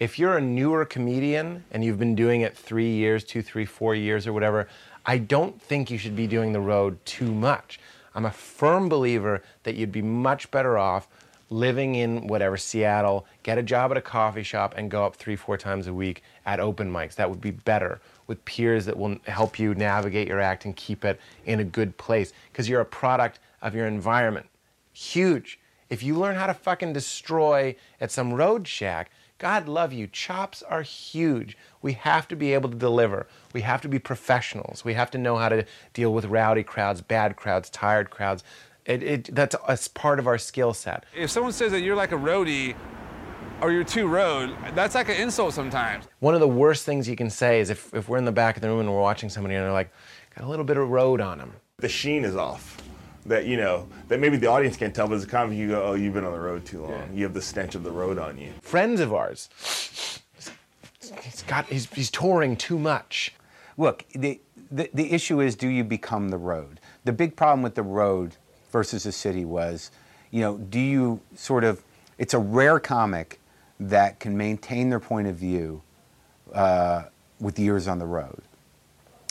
If you're a newer comedian and you've been doing it three years, two, three, four years, or whatever, I don't think you should be doing the road too much. I'm a firm believer that you'd be much better off living in whatever, Seattle, get a job at a coffee shop and go up three, four times a week at open mics. That would be better with peers that will help you navigate your act and keep it in a good place because you're a product of your environment. Huge. If you learn how to fucking destroy at some road shack, God love you. Chops are huge. We have to be able to deliver. We have to be professionals. We have to know how to deal with rowdy crowds, bad crowds, tired crowds. It, it, that's a part of our skill set. If someone says that you're like a roadie or you're too road, that's like an insult sometimes. One of the worst things you can say is if, if we're in the back of the room and we're watching somebody and they're like, got a little bit of road on them. The sheen is off. That you know that maybe the audience can't tell, but as a comic, you go, "Oh, you've been on the road too long. Yeah. You have the stench of the road on you." Friends of ours, he's got he's, he's touring too much. Look, the, the the issue is, do you become the road? The big problem with the road versus the city was, you know, do you sort of? It's a rare comic that can maintain their point of view uh, with years on the road,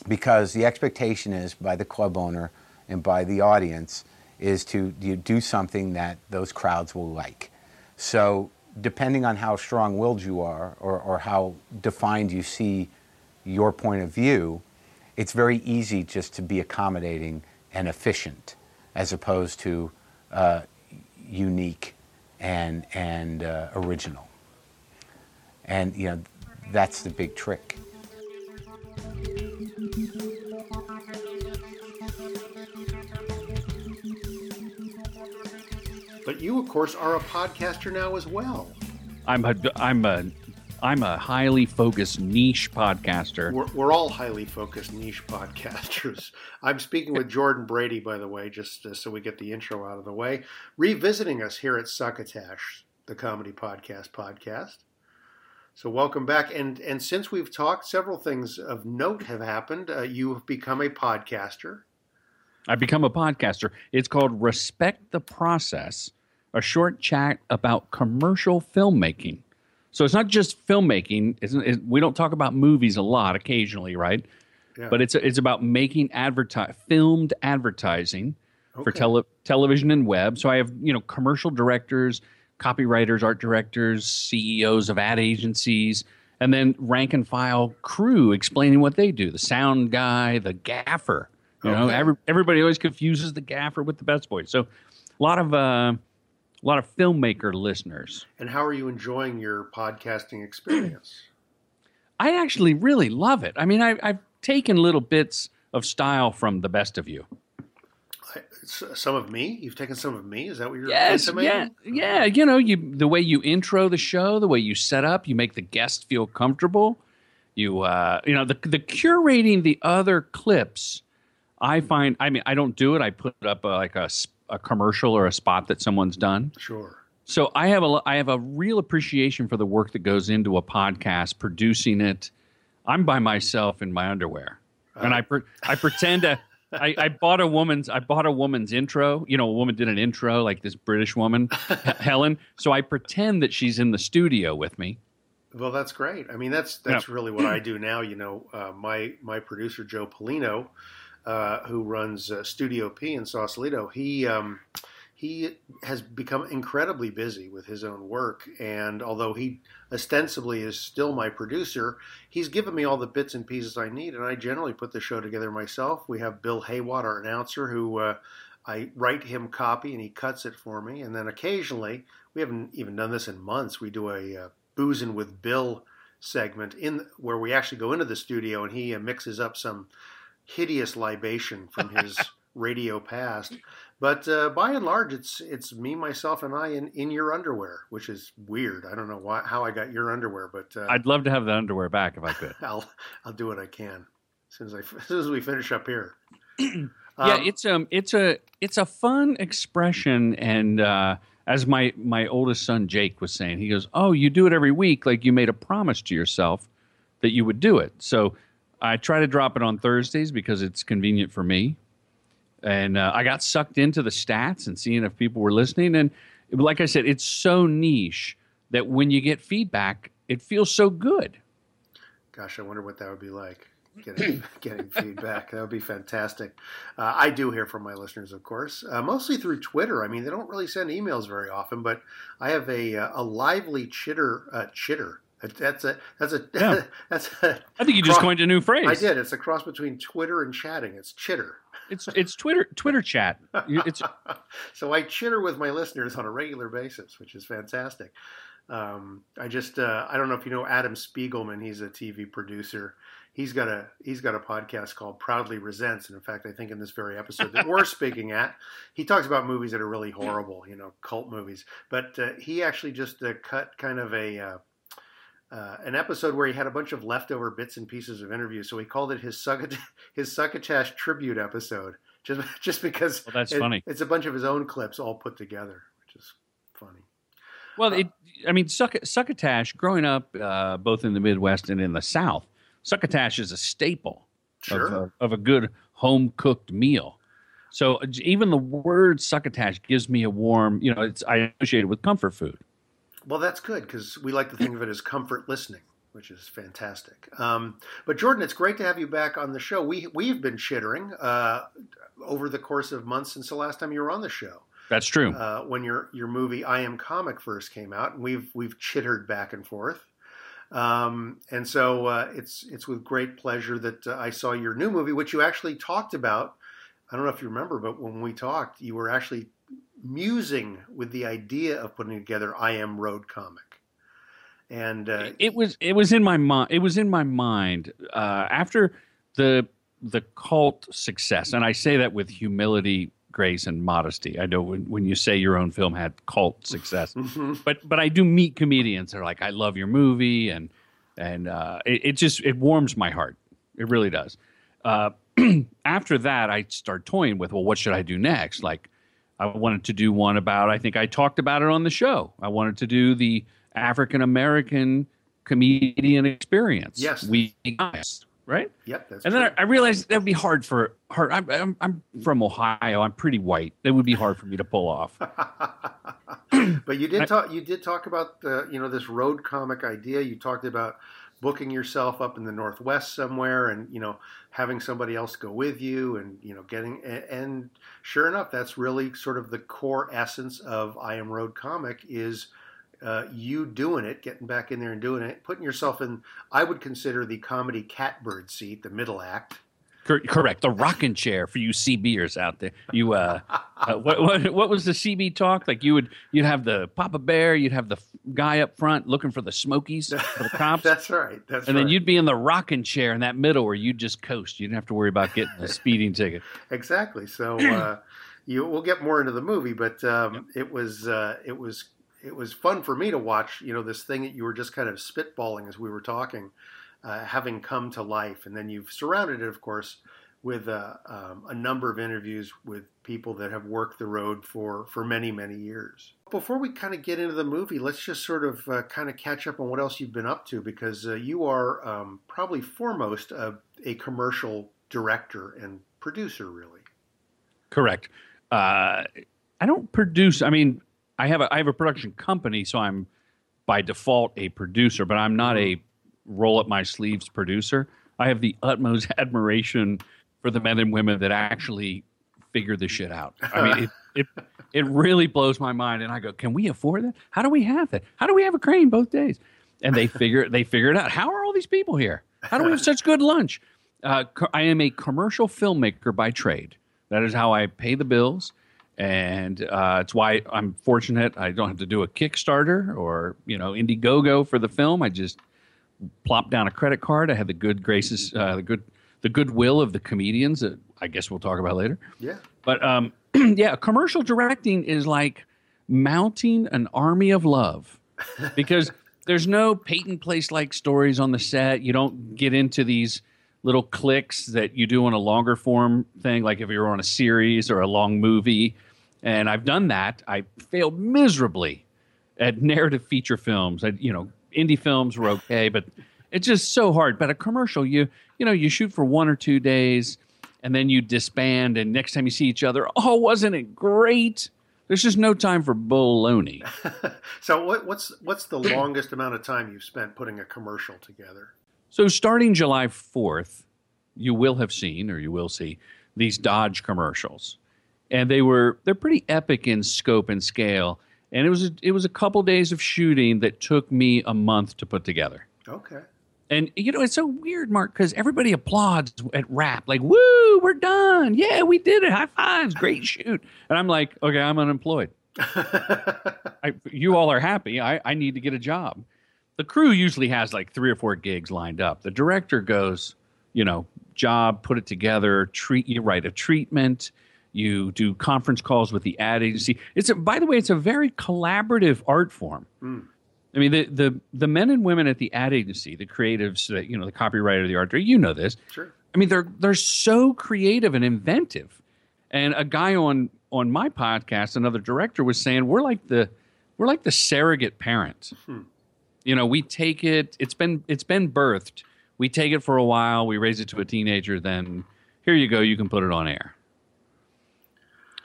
because the expectation is by the club owner and by the audience is to do something that those crowds will like. So, depending on how strong willed you are or, or how defined you see your point of view, it's very easy just to be accommodating and efficient as opposed to uh, unique and, and uh, original. And, you know, that's the big trick. But you, of course, are a podcaster now as well. I'm a I'm a I'm a highly focused niche podcaster. We're, we're all highly focused niche podcasters. I'm speaking with Jordan Brady, by the way, just uh, so we get the intro out of the way. Revisiting us here at Succotash, the comedy podcast podcast. So welcome back, and and since we've talked, several things of note have happened. Uh, you have become a podcaster. I've become a podcaster. It's called Respect the Process, a short chat about commercial filmmaking. So it's not just filmmaking. It's, it, we don't talk about movies a lot occasionally, right? Yeah. But it's it's about making adverti- filmed advertising for tele- television and web. So I have you know commercial directors, copywriters, art directors, CEOs of ad agencies, and then rank and file crew explaining what they do. The sound guy, the gaffer. You know, every, everybody always confuses the gaffer with the best boy. So a lot of uh, a lot of filmmaker listeners. And how are you enjoying your podcasting experience? I actually really love it. I mean, I, I've taken little bits of style from the best of you. I, some of me? You've taken some of me? Is that what you're Yes, yeah, yeah. You know, you the way you intro the show, the way you set up, you make the guest feel comfortable. You, uh, you know, the the curating the other clips. I find. I mean, I don't do it. I put up a, like a, a commercial or a spot that someone's done. Sure. So I have a I have a real appreciation for the work that goes into a podcast, producing it. I'm by myself in my underwear, and I pre- I pretend to. I, I bought a woman's I bought a woman's intro. You know, a woman did an intro like this British woman, Helen. So I pretend that she's in the studio with me. Well, that's great. I mean, that's that's really what I do now. You know, uh, my my producer Joe Polino, uh, who runs uh, Studio P in Sausalito, he um, he has become incredibly busy with his own work. And although he ostensibly is still my producer, he's given me all the bits and pieces I need, and I generally put the show together myself. We have Bill Haywatt, our announcer, who uh, I write him copy and he cuts it for me. And then occasionally, we haven't even done this in months. We do a uh, boozing with Bill segment in where we actually go into the studio and he uh, mixes up some hideous libation from his radio past. But uh, by and large, it's it's me, myself, and I in, in your underwear, which is weird. I don't know why, how I got your underwear, but uh, I'd love to have that underwear back if I could. I'll I'll do what I can as soon as I as soon as we finish up here. yeah, Um, it's um, it's a it's a fun expression, and uh, as my my oldest son Jake was saying, he goes, "Oh, you do it every week, like you made a promise to yourself that you would do it." So I try to drop it on Thursdays because it's convenient for me, and uh, I got sucked into the stats and seeing if people were listening, and like I said, it's so niche that when you get feedback, it feels so good. Gosh, I wonder what that would be like. Getting, getting feedback. That would be fantastic. Uh, I do hear from my listeners, of course, uh, mostly through Twitter. I mean, they don't really send emails very often, but I have a, uh, a lively chitter. Uh, chitter. That's a that's a Yeah. that's a. I think you just coined a new phrase. I did. It's a cross between Twitter and chatting. It's chitter. It's it's Twitter Twitter chat. It's so I chitter with my listeners on a regular basis, which is fantastic. Um, I just uh, I don't know if you know Adam Spiegelman. He's a TV producer. He's got a he's got a podcast called Proudly Resents, and in fact, I think in this very episode that we're speaking at, he talks about movies that are really horrible, you know, cult movies. But uh, he actually just uh, cut kind of a uh, uh, an episode where he had a bunch of leftover bits and pieces of interviews. So he called it his succot- his succotash tribute episode, just just because Well, that's it- funny. It's a bunch of his own clips all put together, which is funny. Well, it, I mean, suck, succotash. Growing up, uh, both in the Midwest and in the South, succotash is a staple of, a, of a good home cooked meal. So uh, even the word succotash gives me a warm, you know, it's I associate it with comfort food. Well, that's good because we like to think of it as comfort listening, which is fantastic. Um, but Jordan, it's great to have you back on the show. We we've been chittering uh, over the course of months since the last time you were on the show. That's true. Uh, when your your movie I Am Comic first came out, and we've we've chittered back and forth. Um, and so uh, it's it's with great pleasure that uh, I saw your new movie, which you actually talked about. I don't know if you remember, but when we talked, you were actually musing with the idea of putting together I Am Road Comic. And uh, it was it was in my mind. It was in my mind uh, after the the cult success, and I say that with humility, grace, and modesty. I know when, when you say your own film had cult success, but but I do meet comedians that are like, "I love your movie," and and uh, it, it just it warms my heart. It really does. Uh, after that, I start toying with, well, what should I do next? Like, I wanted to do one about. I think I talked about it on the show. I wanted to do the African American comedian experience. Yes. we guys, right? Yep, that's and then I, I realized that would be hard for hard. I'm, I'm I'm from Ohio. I'm pretty white. That would be hard for me to pull off. but you did talk. You did talk about the you know this road comic idea. You talked about booking yourself up in the Northwest somewhere, and you know having somebody else go with you, and you know getting and, sure enough, that's really sort of the core essence of I Am Road Comic is. Uh, you doing it, getting back in there and doing it, putting yourself in. I would consider the comedy catbird seat, the middle act, Cor- correct. The rocking chair for you CBers out there. You uh, uh what, what what was the CB talk? Like you would you'd have the Papa Bear, you'd have the f- guy up front looking for the Smokies for the cops. That's right. That's and right. then you'd be in the rocking chair in that middle where you'd just coast. You didn't have to worry about getting a speeding ticket. exactly. So uh, you we'll get more into the movie, but um, it was uh, it was it was fun for me to watch. You know, this thing that you were just kind of spitballing as we were talking, uh, having come to life, and then you've surrounded it, of course, with uh, um, a number of interviews with people that have worked the road for for many many years. Before we kind of get into the movie, let's just sort of uh, kind of catch up on what else you've been up to because uh, you are um, probably foremost a, a commercial director and producer, really. Correct. Uh, I don't produce. I mean, I have a I have a production company, so I'm by default a producer, but I'm not a roll up my sleeves producer. I have the utmost admiration for the men and women that actually figure this shit out. I mean, it, it it really blows my mind, and I go, can we afford that? How do we have that? How do we have a crane both days? And they figure they figure it out. How are all these people here? How do we have such good lunch? Uh, I am a commercial filmmaker by trade. That is how I pay the bills, and uh, it's why I'm fortunate. I don't have to do a Kickstarter or you know Indiegogo for the film. I just plop down a credit card. I had the good graces, uh, the good the goodwill of the comedians that I guess we'll talk about later. Yeah. But um, yeah, commercial directing is like mounting an army of love because there's no Peyton Place like stories on the set. You don't get into these little clicks that you do on a longer form thing, like if you're on a series or a long movie. And I've done that. I failed miserably at narrative feature films. I, you know, indie films were okay, but it's just so hard. But a commercial, you you know, you shoot for one or two days, and then you disband, and next time you see each other, oh, wasn't it great? There's just no time for baloney. So what, what's what's the longest amount of time you've spent putting a commercial together? So starting July 4th, you will have seen or you will see these Dodge commercials. And they were they're pretty epic in scope and scale. And it was a, it was a couple days of shooting that took me a month to put together. Okay. And you know, it's so weird, Mark, because everybody applauds at wrap, like, woo, we're done. Yeah, we did it. High fives, great shoot. And I'm like, okay, I'm unemployed. I, you all are happy. I, I need to get a job. The crew usually has like three or four gigs lined up. The director goes, you know, job, put it together, treat you write a treatment, you do conference calls with the ad agency. It's a, by the way, it's a very collaborative art form. Hmm. I mean, the, the the men and women at the ad agency, the creatives, that you know, the copywriter, the art director, you know this. Sure. I mean, they're they're so creative and inventive. And a guy on on my podcast, another director, was saying we're like the we're like the surrogate parent. Hmm. You know, we take it. It's been it's been birthed. We take it for a while. We raise it to a teenager. Then here you go. You can put it on air.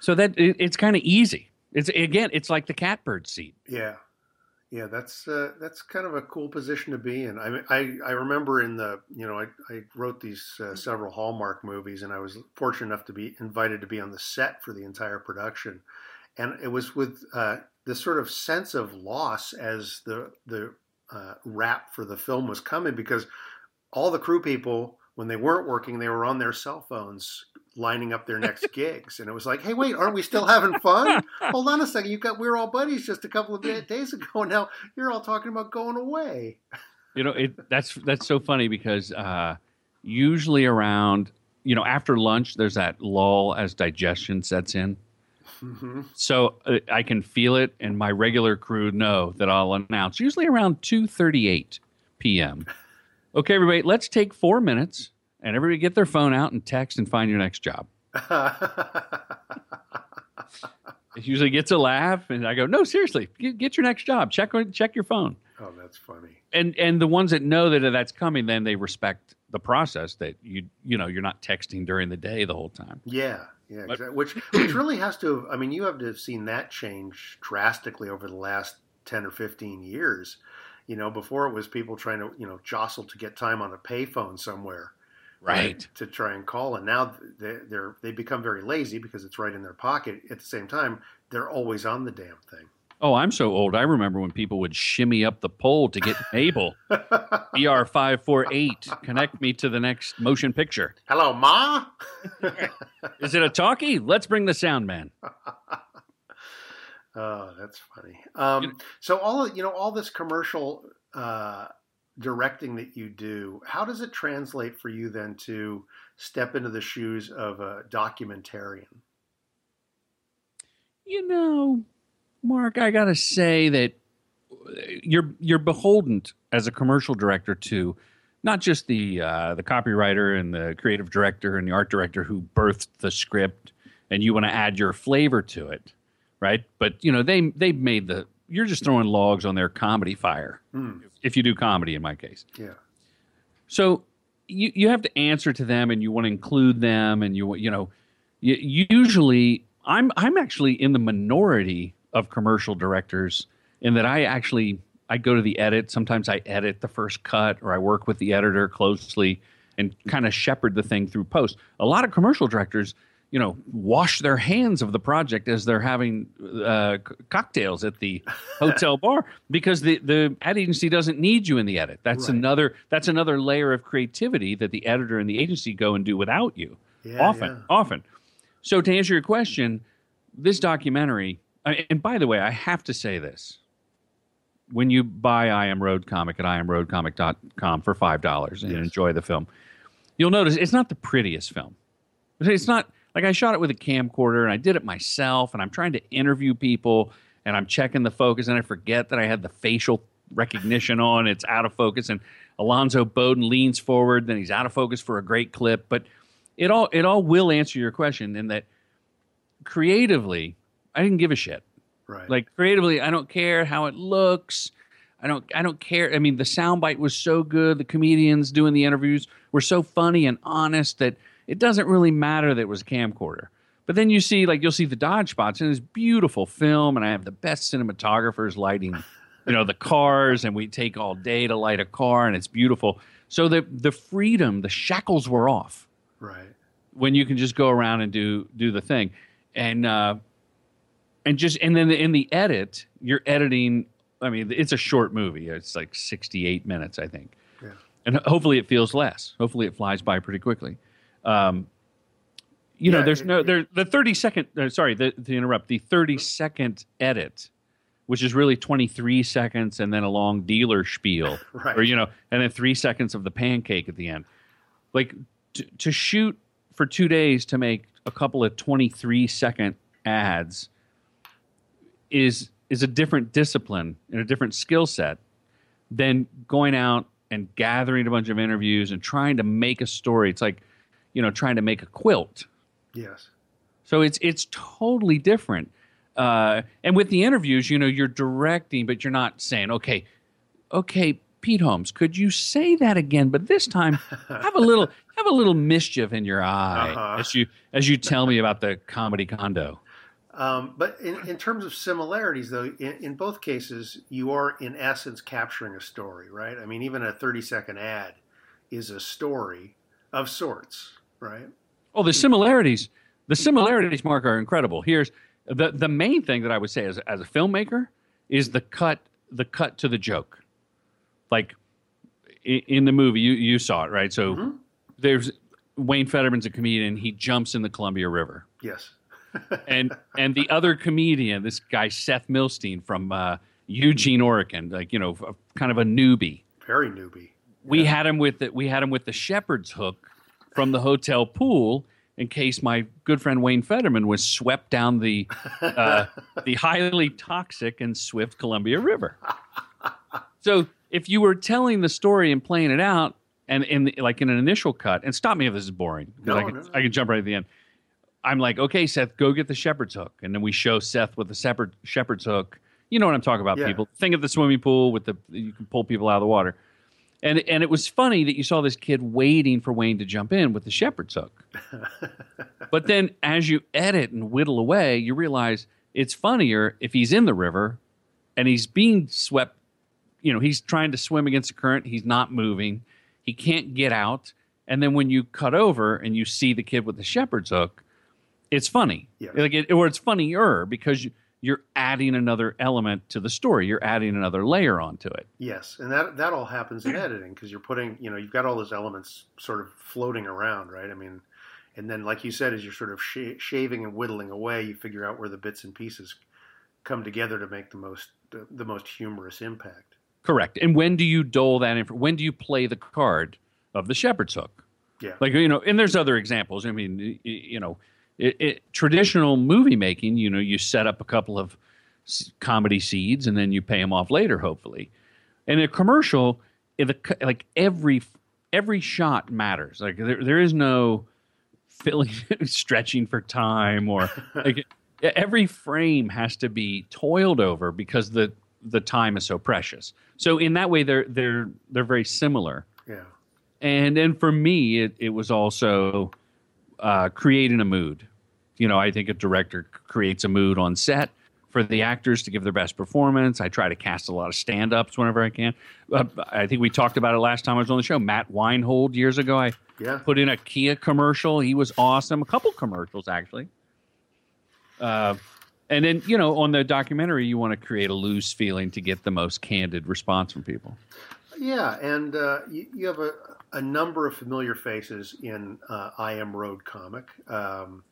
So that it, it's kind of easy. It's again, it's like the catbird seat. Yeah, yeah, that's uh, that's kind of a cool position to be in. I I, I remember in the you know I, I wrote these uh, several Hallmark movies, and I was fortunate enough to be invited to be on the set for the entire production, and it was with uh, this sort of sense of loss as the the uh, wrap for the film was coming because all the crew people when they weren't working they were on their cell phones lining up their next gigs and it was like hey wait aren't we still having fun hold on a second you got we were all buddies just a couple of days ago and now you're all talking about going away You know, it that's that's so funny because uh, usually around you know after lunch there's that lull as digestion sets in. mm-hmm. So uh, I can feel it, and my regular crew know that I'll announce usually around two thirty-eight p.m. Okay, everybody, let's take four minutes, and everybody get their phone out and text and find your next job. It usually gets a laugh, and I go, "No, seriously, get, your next job. Check check your phone." oh that's funny And and the ones that know that that's coming, then they respect the process that you you know you're not texting during the day the whole time. yeah yeah exactly. which which really has to have, i mean you have to have seen that change drastically over the last 10 or 15 years you know before it was people trying to you know jostle to get time on a payphone somewhere Right. to try and call and now they, they're they become very lazy because it's right in their pocket at the same time they're always on the damn thing Oh, I'm so old. I remember when people would shimmy up the pole to get Mabel. ER five four eight. Connect me to the next motion picture. Hello, Ma. Is it a talkie? Let's bring the sound man. Oh, that's funny. Um, so all you know, all this commercial uh, directing that you do, how does it translate for you then to step into the shoes of a documentarian? You know, Mark, I gotta say that you're you're beholden as a commercial director to not just the uh, the copywriter and the creative director and the art director who birthed the script, and you want to add your flavor to it, right? But you know they they made the you're just throwing logs on their comedy fire Hmm. if you do comedy in my case. Yeah. So you you have to answer to them, and you want to include them, and you you know, you, usually I'm I'm actually in the minority of commercial directors in that I actually I go to the edit. Sometimes I edit the first cut, or I work with the editor closely and kind of shepherd the thing through post. A lot of commercial directors. You know, wash their hands of the project as they're having uh, c- cocktails at the hotel bar because the the ad agency doesn't need you in the edit. That's Right. another that's another layer of creativity that the editor and the agency go and do without you. Yeah, often, yeah. often. So to answer your question, this documentary, and by the way, I have to say this. When you buy I Am Road Comic at iamroadcomic.com for $5 and enjoy the film, you'll notice it's not the prettiest film. It's not like I shot it with a camcorder and I did it myself and I'm trying to interview people and I'm checking the focus and I forget that I had the facial recognition on. It's out of focus and Alonzo Bowden leans forward, then he's out of focus for a great clip. But it all it all will answer your question in that creatively, I didn't give a shit. Right. Like creatively, I don't care how it looks. I don't I don't care. I mean, the soundbite was so good. The comedians doing the interviews were so funny and honest that it doesn't really matter that it was a camcorder. But then you see, like, you'll see the Dodge spots, and it's beautiful film, and I have the best cinematographers lighting, you know, the cars, and we take all day to light a car, and it's beautiful. So the the freedom, the shackles were off Right. when you can just go around and do do the thing and uh and just and then in the edit you're editing i mean it's a short movie it's like 68 minutes i think Yeah. and hopefully it feels less hopefully it flies by pretty quickly um you know there's no there the 30 second uh, sorry the, to interrupt the 30 second edit which is really 23 seconds and then a long dealer spiel. Right. or you know and then 3 seconds of the pancake at the end. Like to, to shoot for two days to make a couple of 23 second ads is is a different discipline and a different skill set than going out and gathering a bunch of interviews and trying to make a story. It's like you know trying to make a quilt Yes. so it's it's totally different. Uh, and with the interviews, you know, you're directing, but you're not saying, okay, okay, Pete Holmes, could you say that again? But this time, have a little have a little mischief in your eye Uh-huh. as you as you tell me about the comedy condo. Um, but in, in terms of similarities, though, in, in both cases, you are in essence capturing a story, right? I mean, even a 30 second ad is a story of sorts, right? Oh, the similarities, the similarities, Mark, are incredible. Here's the the main thing that I would say as as a filmmaker is the cut the cut to the joke. Like in, in the movie, you you saw it right. So there's Wayne Federman's a comedian. He jumps in the Columbia River, Yes. and and the other comedian, this guy Seth Milstein from uh, Eugene, Oregon, like you know, kind of a newbie Very newbie. we had him with the, we had him with the shepherd's hook from the hotel pool in case my good friend Wayne Federman was swept down the uh, the highly toxic and swift Columbia River. So if you were telling the story and playing it out, and in the, like in an initial cut, and stop me if this is boring, No, I can no, no. I can jump right at the end. I'm like, okay, Seth, go get the shepherd's hook, and then we show Seth with the shepherd shepherd's hook. You know what I'm talking about, Yeah. people. Think of the swimming pool with the you can pull people out of the water. And and it was funny that you saw this kid waiting for Wayne to jump in with the shepherd's hook. but then as you edit and whittle away, you realize it's funnier if he's in the river and he's being swept, you know, he's trying to swim against the current, he's not moving, he can't get out. And then when you cut over and you see the kid with the shepherd's hook, it's funny. Yeah. Like it, or it's funnier because you you're adding another element to the story. You're adding another layer onto it. Yes, and that that all happens in editing because you're putting, you know, you've got all those elements sort of floating around, right? I mean, and then like you said, as you're sort of sh- shaving and whittling away, you figure out where the bits and pieces come together to make the most the, the most humorous impact. Correct. And when do you dole that in? When do you play the card of the shepherd's hook? Yeah. Like you know, and there's other examples. I mean, you know, it, it, traditional movie making, you know, you set up a couple of comedy seeds and then you pay them off later, hopefully. In a commercial, like every every shot matters. Like there, there is no filling, stretching for time, or like every frame has to be toiled over because the the time is so precious. So in that way, they're they're they're very similar Yeah. and and for me it, it was also uh, creating a mood. You know i think a director creates a mood on set for the actors to give their best performance. I try to cast a lot of stand-ups whenever i can. Uh, i think we talked about it last time i was on the show. Matt weinhold years ago i Yeah. put in a kia commercial. He was awesome. A couple commercials actually. Uh, and then you know on the documentary you want to create a loose feeling to get the most candid response from people. Yeah, and uh, you, you have a, a number of familiar faces in uh, I Am Road comic, um,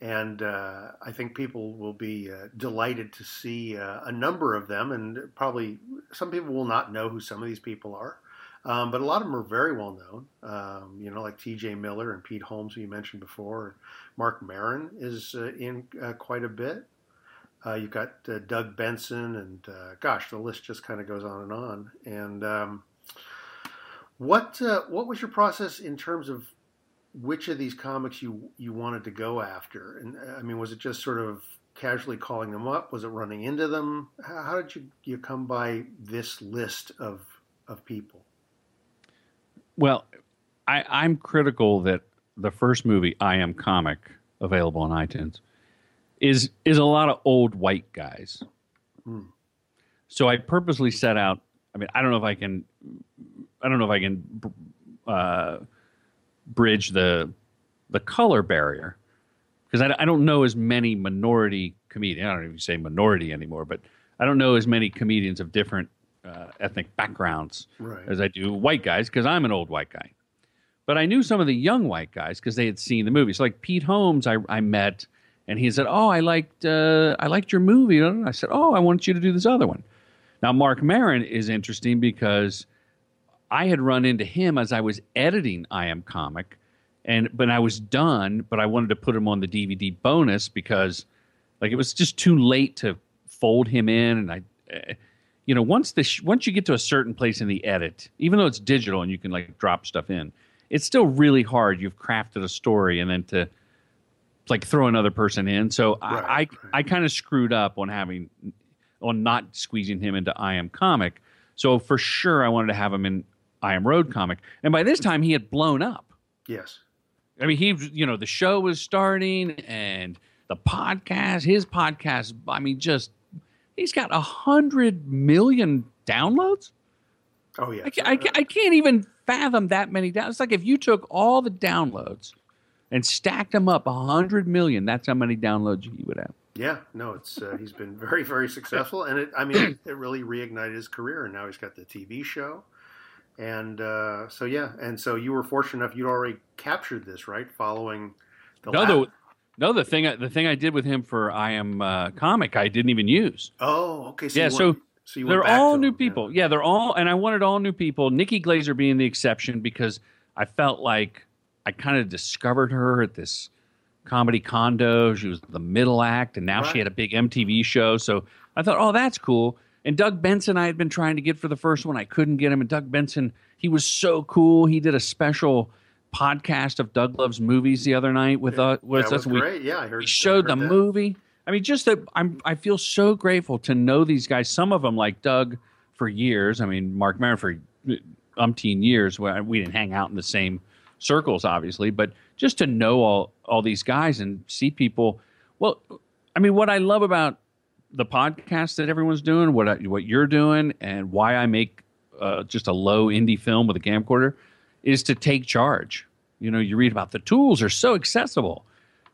and uh, I think people will be uh, delighted to see uh, a number of them. And probably some people will not know who some of these people are, um, but a lot of them are very well known. Um, you know, like T.J. Miller and Pete Holmes, who you mentioned before. Marc Maron is uh, in uh, quite a bit. You've got Doug Benson, and gosh, the list just kind of goes on and on. And um, what uh, what was your process in terms of which of these comics you you wanted to go after? And uh, I mean, was it just sort of casually calling them up? Was it running into them? How, how did you you come by this list of of people? Well, I, I'm critical that the first movie, I Am Comic, available on iTunes, is is a lot of old white guys. Hmm. So I purposely set out. I mean, I don't know if I can. I don't know if I can uh, bridge the the color barrier because I, I don't know as many minority comedians. I don't even say minority anymore, but I don't know as many comedians of different uh, ethnic backgrounds Right. as I do white guys because I'm an old white guy. But I knew some of the young white guys because they had seen the movie. So like Pete Holmes, I, I met, and he said, "Oh, I liked uh, I liked your movie." And I said, "Oh, I want you to do this other one." Now Marc Maron is interesting because I had run into him as I was editing I Am Comic, and but I was done, but I wanted to put him on the DVD bonus because like it was just too late to fold him in, and I. Uh, you know, once the sh- once you get to a certain place in the edit, even though it's digital and you can like drop stuff in, it's still really hard. You've crafted a story and then to like throw another person in. So I I, I kind of screwed up on having on not squeezing him into I Am Comic. So for sure, I wanted to have him in I Am Road Comic, and by this time he had blown up. Yes. I mean, he, you know, the show was starting and the podcast, his podcast, I mean, just, he's got a hundred million downloads. Oh, yeah. I, I, I can't even fathom that many downloads. It's like if you took all the downloads and stacked them up, a hundred million, that's how many downloads you would have. Yeah, no, it's uh, he's been very, very successful, and it, I mean, it really reignited his career, and now he's got the TV show, and uh, so yeah, and so you were fortunate enough you'd already captured this, right? Following the No, last- no, the thing, I- the thing I did with him for I Am uh, Comic, I didn't even use. oh, okay, so yeah, you so, went, so you they're all new him, people. Yeah. they're all, and I wanted all new people. Nikki Glazer being the exception because I felt like I kind of discovered her at this comedy condo. She was the middle act, and now Right. she had a big MTV show. So I thought, oh, that's cool. And Doug Benson, I had been trying to get for the first one. I couldn't get him. And Doug Benson, he was so cool. He did a special podcast of Doug Loves Movies the other night with us. with That us. was We- great. Yeah, I heard. we showed the I heard that. movie. I mean, just that I'm. I feel so grateful to know these guys. Some of them, like Doug, for years. I mean, Marc Maron for umpteen years. Where we didn't hang out in the same circles, obviously, but just to know all all these guys and see people. Well, I mean, what I love about the podcast that everyone's doing, what I, what you're doing, and why I make uh, just a low indie film with a camcorder, is to take charge. You know, you read about the tools are so accessible.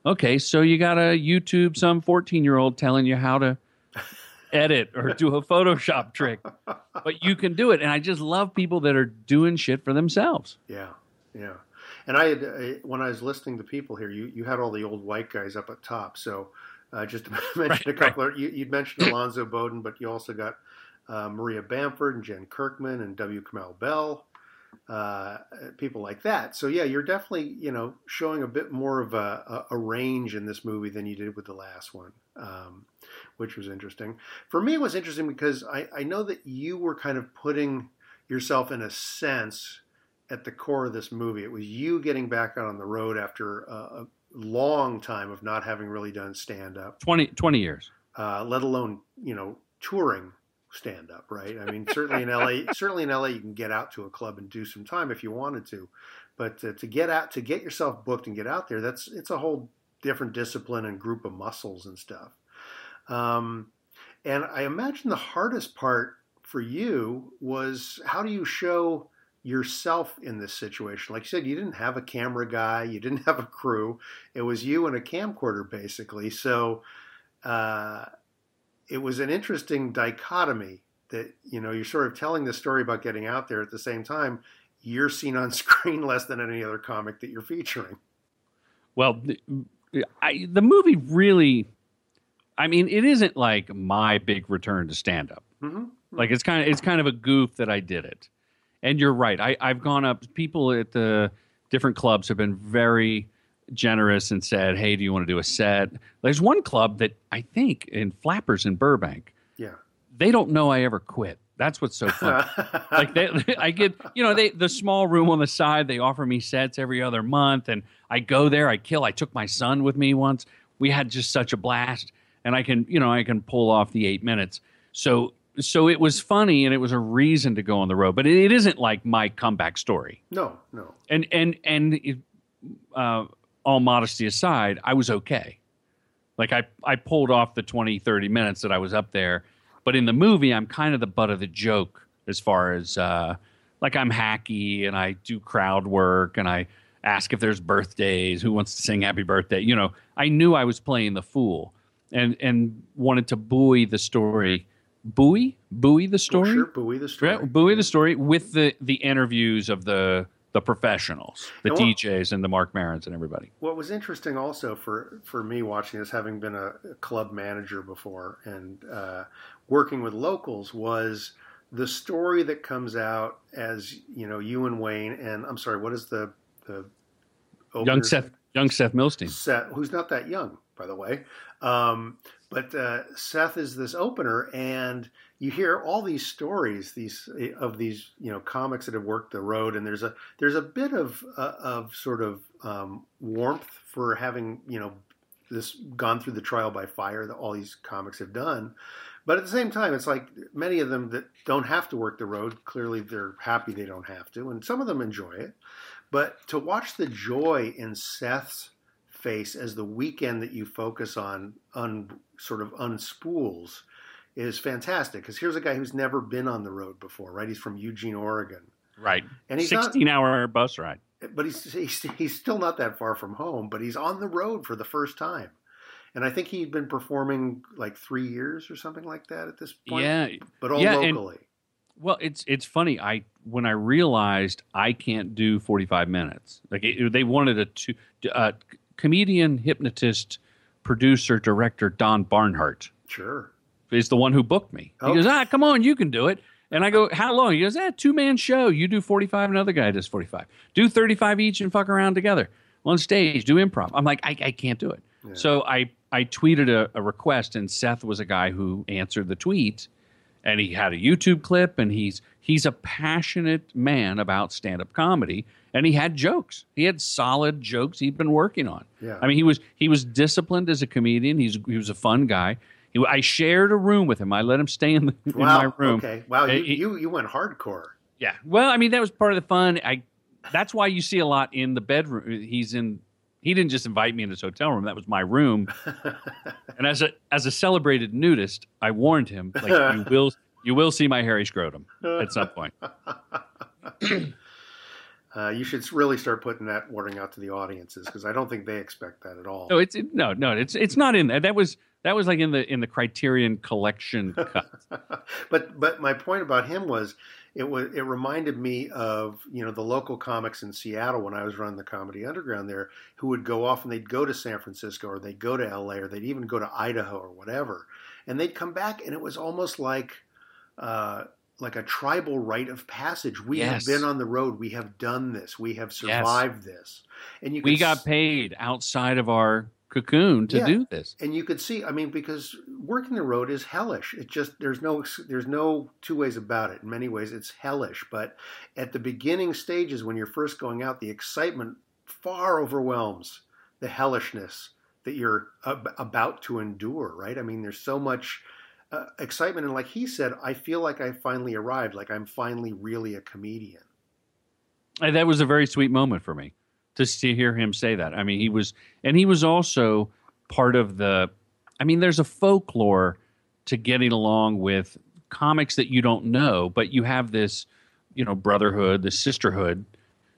Okay, so you got a YouTube some 14 year old telling you how to edit or do a Photoshop trick, but you can do it. And I just love people that are doing shit for themselves. Yeah, yeah. And I had uh, when I was listening to people here, you you had all the old white guys up at top. So uh, just to mention Right, a couple, of, you you mentioned Alonzo Bowden, but you also got uh, Maria Bamford and Jen Kirkman and W. Kamau Bell, uh, people like that. So yeah, you're definitely you know showing a bit more of a, a, range in this movie than you did with the last one. Um, which was interesting. For me, it was interesting because I, I know that you were kind of putting yourself in a sense at the core of this movie. It was you getting back out on the road after a long time of not having really done stand up, 20, 20 years. uh, let alone you know touring stand up. Right? I mean, certainly in LA, certainly in LA, you can get out to a club and do some time if you wanted to, but uh, to get out to get yourself booked and get out there, that's it's a whole different discipline and group of muscles and stuff. Um, and I imagine the hardest part for you was how do you show yourself in this situation? Like you said, you didn't have a camera guy, you didn't have a crew. It was you and a camcorder, basically. So uh, it was an interesting dichotomy that, you know, you're sort of telling the story about getting out there at the same time. You're seen on screen less than any other comic that you're featuring. Well, the, I, the movie really, I mean, it isn't like my big return to stand up. Mm-hmm. Like it's kind of it's kind of a goof that I did it. And you're right. I, I've gone up. People at the different clubs have been very generous and said, "Hey, do you want to do a set?" There's one club that I think in Flappers in Burbank. Yeah. They don't know I ever quit. That's what's so funny. like they, I get, you know, they the small room on the side. They offer me sets every other month, and I go there. I kill. I took my son with me once. We had just such a blast, and I can, you know, I can pull off the eight minutes. So, so it was funny, and it was a reason to go on the road. But it, it isn't like my comeback story. No, no. And and and it, uh, all modesty aside, I was okay. Like I I pulled off the 20, 30 minutes that I was up there. But in the movie, I'm kind of the butt of the joke as far as uh, like I'm hacky and I do crowd work and I ask if there's birthdays, who wants to sing happy birthday. You know, I knew I was playing the fool and and wanted to buoy the story. Buoy? Buoy the story? Sure, buoy the story. Right, buoy the story with the the interviews of the the professionals, the And what- DJs and the Marc Marons and everybody. What was interesting also for for me watching this, having been a, a club manager before and uh, working with locals, was the story that comes out as you know you and Wayne and I'm sorry, what is the the Young? Seth young Seth Milstein. Seth, who's not that young, by the way. Um, but uh, Seth is this opener, and you hear all these stories, these of these you know comics that have worked the road, and there's a there's a bit of uh, of sort of um, warmth for having you know this gone through the trial by fire that all these comics have done. But at the same time, it's like many of them that don't have to work the road. Clearly, they're happy they don't have to, and some of them enjoy it. But to watch the joy in Seth's face as the weekend that you focus on, un, sort of unspools, is fantastic. Because here's a guy who's never been on the road before, right? He's from Eugene, Oregon, Right. And he's not- 16 hour bus ride. but he's, he's he's still not that far from home. But he's on the road for the first time, and I think he'd been performing like three years or something like that at this point. Yeah. but all Yeah, and- locally. Well, it's it's funny. I when I realized I can't do 45 minutes. Like it, they wanted a two uh, comedian, hypnotist, producer, director Don Barnhart Sure. is the one who booked me. He goes, "Ah, come on, you can do it." And I go, "How long?" He goes, "Ah, two man show. You do 45, another guy does 45. Do 35 each and fuck around together on stage. Do improv." I'm like, "I, I can't do it." So I I tweeted a, a request, and Seth was a guy who answered the tweet, and he had a YouTube clip, and he's he's a passionate man about stand up comedy, and he had jokes. He had solid jokes he'd been working on. Yeah. I mean, he was he was disciplined as a comedian. He's he was a fun guy. He, I shared a room with him. I let him stay in, the, in Wow. my room. Okay. Wow. Uh, You, he- you you went hardcore. yeah. Well, I mean, that was part of the fun. I that's why you see a lot in the bedroom. He's in. He didn't just invite me in his hotel room. That was my room. and as a as a celebrated nudist, I warned him like you will you will see my hairy scrotum at some point. Uh, you should really start putting that warning out to the audiences because I don't think they expect that at all. No, it's it, no, no. It's it's not in there. That was That was like in the in the Criterion Collection cut. but but my point about him was it was it reminded me of you know the local comics in Seattle when I was running the Comedy Underground there, who would go off and they'd go to San Francisco or they'd go to L.A. or they'd even go to Idaho or whatever, and they'd come back and it was almost like. Uh, like a tribal rite of passage. We Yes. have been on the road. We have done this. We have survived this. And you we got s- paid outside of our cocoon to Yeah. do this. and you could see i mean because working the road is hellish. It just there's no there's no two ways about it. In many ways it's hellish. But at the beginning stages when you're first going out the excitement far overwhelms the hellishness that you're ab- about to endure right? I mean there's so much uh, excitement. And like he said i feel like i finally arrived. Like i'm finally really a comedian. And that was a very sweet moment for me just to hear him say that. I mean, he was, and he was also part of the. I mean, there's a folklore to getting along with comics that you don't know, but you have this, you know, brotherhood, this sisterhood.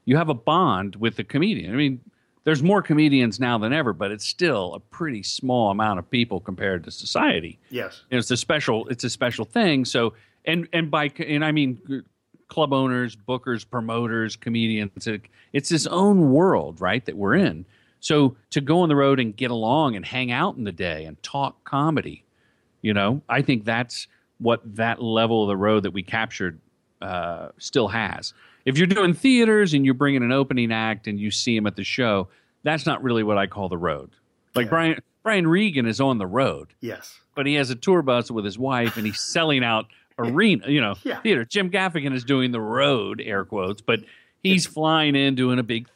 You have a bond with the comedian. I mean, there's more comedians now than ever, but it's still a pretty small amount of people compared to society. yes know, it's a special it's a special thing so and and by and i mean club owners bookers promoters comedians it, it's this own world right that we're in. So to go on the road and get along and hang out in the day and talk comedy you know i think that's what that level of the road that we captured uh, still has. If you're doing theaters and you're bringing an opening act and you see him at the show that's not really what i call the road. Like brian brian regan is on the road. Yes. But he has a tour bus with his wife and he's selling out arena, you know, Yeah. theater. Jim Gaffigan is doing the road, air quotes, but he's flying in doing a big,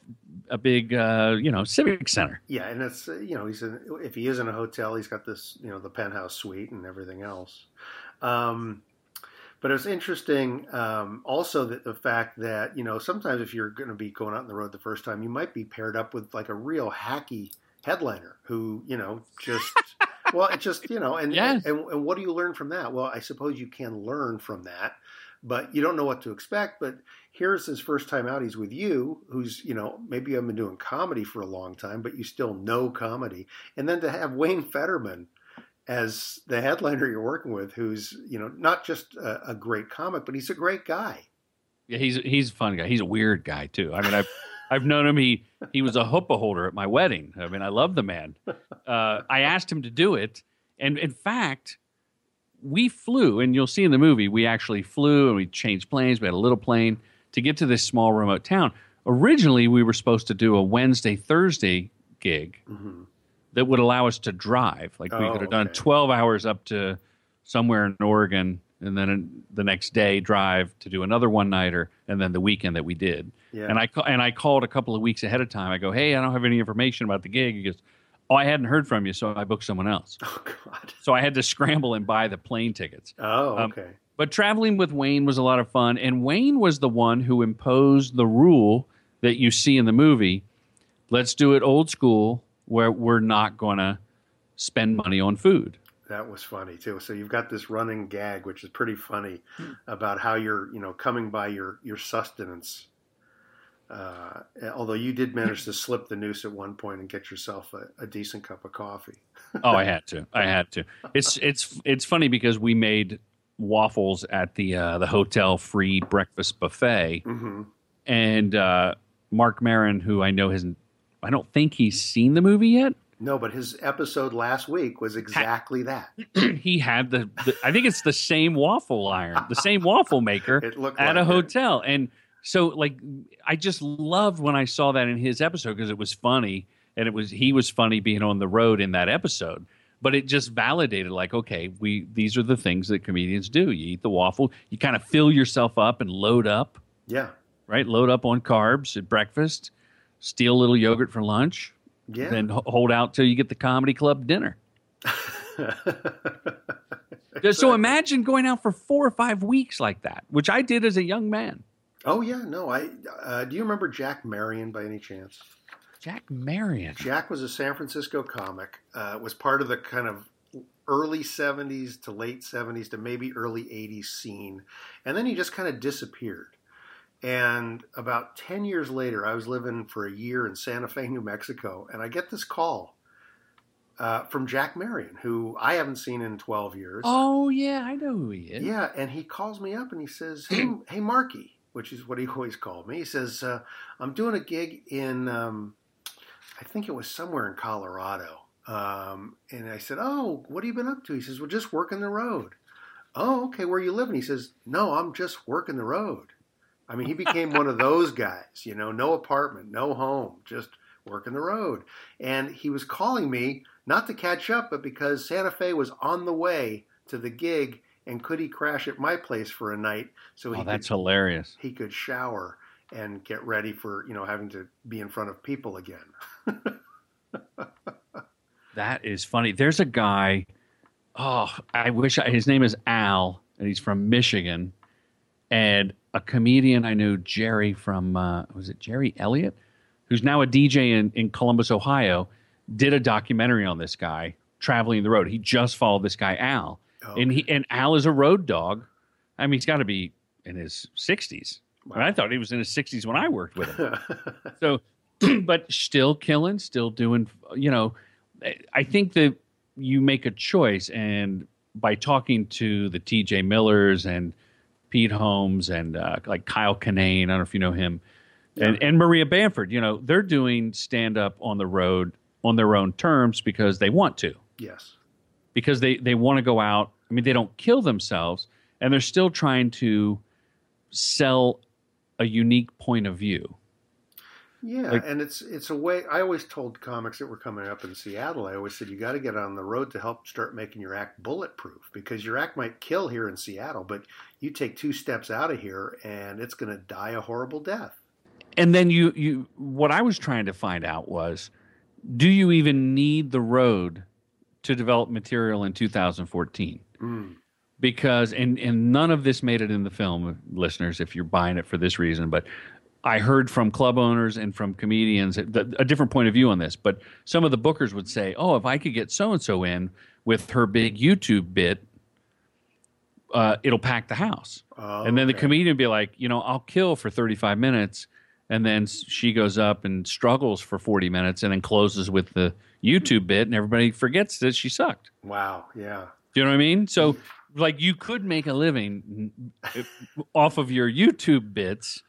a big, uh, you know, civic center. Yeah, and it's uh, you know he's in, if he is in a hotel, he's got this you know the penthouse suite and everything else. Um, but it was interesting um, also that the fact that you know sometimes if you're going to be going out on the road the first time, you might be paired up with like a real hacky headliner who you know just well it just you know and, Yes. and and what do you learn from that? Well, I suppose you can learn from that, but you don't know what to expect. But here's his first time out. He's with you, who's you know maybe you haven't been doing comedy for a long time, but you still know comedy. And then to have Wayne Federman as the headliner you're working with, who's you know not just a, a great comic, but he's a great guy. Yeah, he's he's a fun guy. He's a weird guy too. I mean, I've I've known him. He he was a chuppah holder at my wedding. I mean, I love the man. Uh, I asked him to do it, and in fact, we flew. And you'll see in the movie, we actually flew and we changed planes. We had a little plane to get to this small remote town. Originally, we were supposed to do a Wednesday Thursday gig that would allow us to drive. Like we Oh, could have done 12 hours up to somewhere in Oregon and then the next day drive to do another one nighter and then the weekend that we did. Yeah. And I and I called a couple of weeks ahead of time. I go, "Hey, I don't have any information about the gig." He goes, "Oh, I hadn't heard from you, so I booked someone else." Oh God. So I had to scramble and buy the plane tickets. Oh, Um, okay. but traveling with Wayne was a lot of fun, and Wayne was the one who imposed the rule that you see in the movie. Let's do it old school, where we're not going to spend money on food. That was funny too. So you've got this running gag, which is pretty funny, about how you're, you know, coming by your your sustenance. Uh, although you did manage to slip the noose at one point and get yourself a, a decent cup of coffee. Oh, I had to. I had to. It's it's it's funny because we made waffles at the uh, the hotel free breakfast buffet, hmm and uh, Marc Maron, who I know hasn't, I don't think he's seen the movie yet. No, but his episode last week was exactly that. he had the, the I think it's the same waffle iron, the same waffle maker at like a it. hotel. And so like I just loved when I saw that in his episode because it was funny and it was he was funny being on the road in that episode. But it just validated like, okay, we these are the things that comedians do. You eat the waffle, you kind of fill yourself up and load up, Yeah. right? Load up on carbs at breakfast, steal a little yogurt for lunch, Yeah. then hold out till you get the comedy club dinner. So imagine going out for four or five weeks like that, which I did as a young man. Oh yeah, no. I uh, do you remember Jack Marion by any chance? Jack Marion. Jack was a San Francisco comic. Uh, was part of the kind of early '70s to late '70s to maybe early '80s scene, and then he just kind of disappeared. And about ten years later, I was living for a year in Santa Fe, New Mexico, and I get this call uh, from Jack Marion, who I haven't seen in 12 years. Oh yeah, I know who he is. Yeah, and he calls me up and he says, "Hey, hey, Marky," which is what he always called me. He says, uh, "I'm doing a gig in, um, I think it was somewhere in Colorado." Um, and I said, "Oh, what have you been up to?" He says, "Well, just working the road." Oh, okay. Where you living? He says, "No, I'm just working the road." I mean, he became one of those guys. You know, no apartment, no home, just working the road. And he was calling me not to catch up, but because Santa Fe was on the way to the gig, and could he crash at my place for a night so he Oh, that's could, hilarious. he could shower and get ready for you know having to be in front of people again. That is funny. There's a guy. Oh, I wish I, his name is Al, and he's from Michigan. And a comedian I knew, Jerry from uh, was it Jerry Elliott, who's now a DJ in, in Columbus, Ohio, did a documentary on this guy traveling the road. He just followed this guy Al, and he and Al is a road dog. I mean, he's got to be in his sixties. I thought he was in his sixties when I worked with him. so, but still killing, still doing. You know, I think that you make a choice, and by talking to the T.J. Millers and Pete Holmes and uh, like Kyle Kinane, I don't know if you know him, and, and Maria Bamford. You know, they're doing stand up on the road on their own terms because they want to yes. because they they want to go out. I mean, they don't kill themselves, and they're still trying to sell a unique point of view. Yeah, Like- and it's it's a way. I always told comics that were coming up in Seattle. I always said you got to get on the road to help start making your act bulletproof because your act might kill here in Seattle, but you take two steps out of here and it's going to die a horrible death. And then you you what I was trying to find out was, do you even need the road to develop material in 2014? Mm. because and and none of this made it in the film listeners if you're buying it for this reason but i heard from club owners and from comedians a, a different point of view on this but some of the bookers would say oh if i could get so and so in with her big youtube bit uh, it'll pack the house Oh, and then the comedian would be like you know i'll kill for 35 minutes and then she goes up and struggles for 40 minutes and then closes with the youtube bit and everybody forgets that she sucked Wow. Yeah. do you know what I mean? So, like, you could make a living off of your YouTube bits,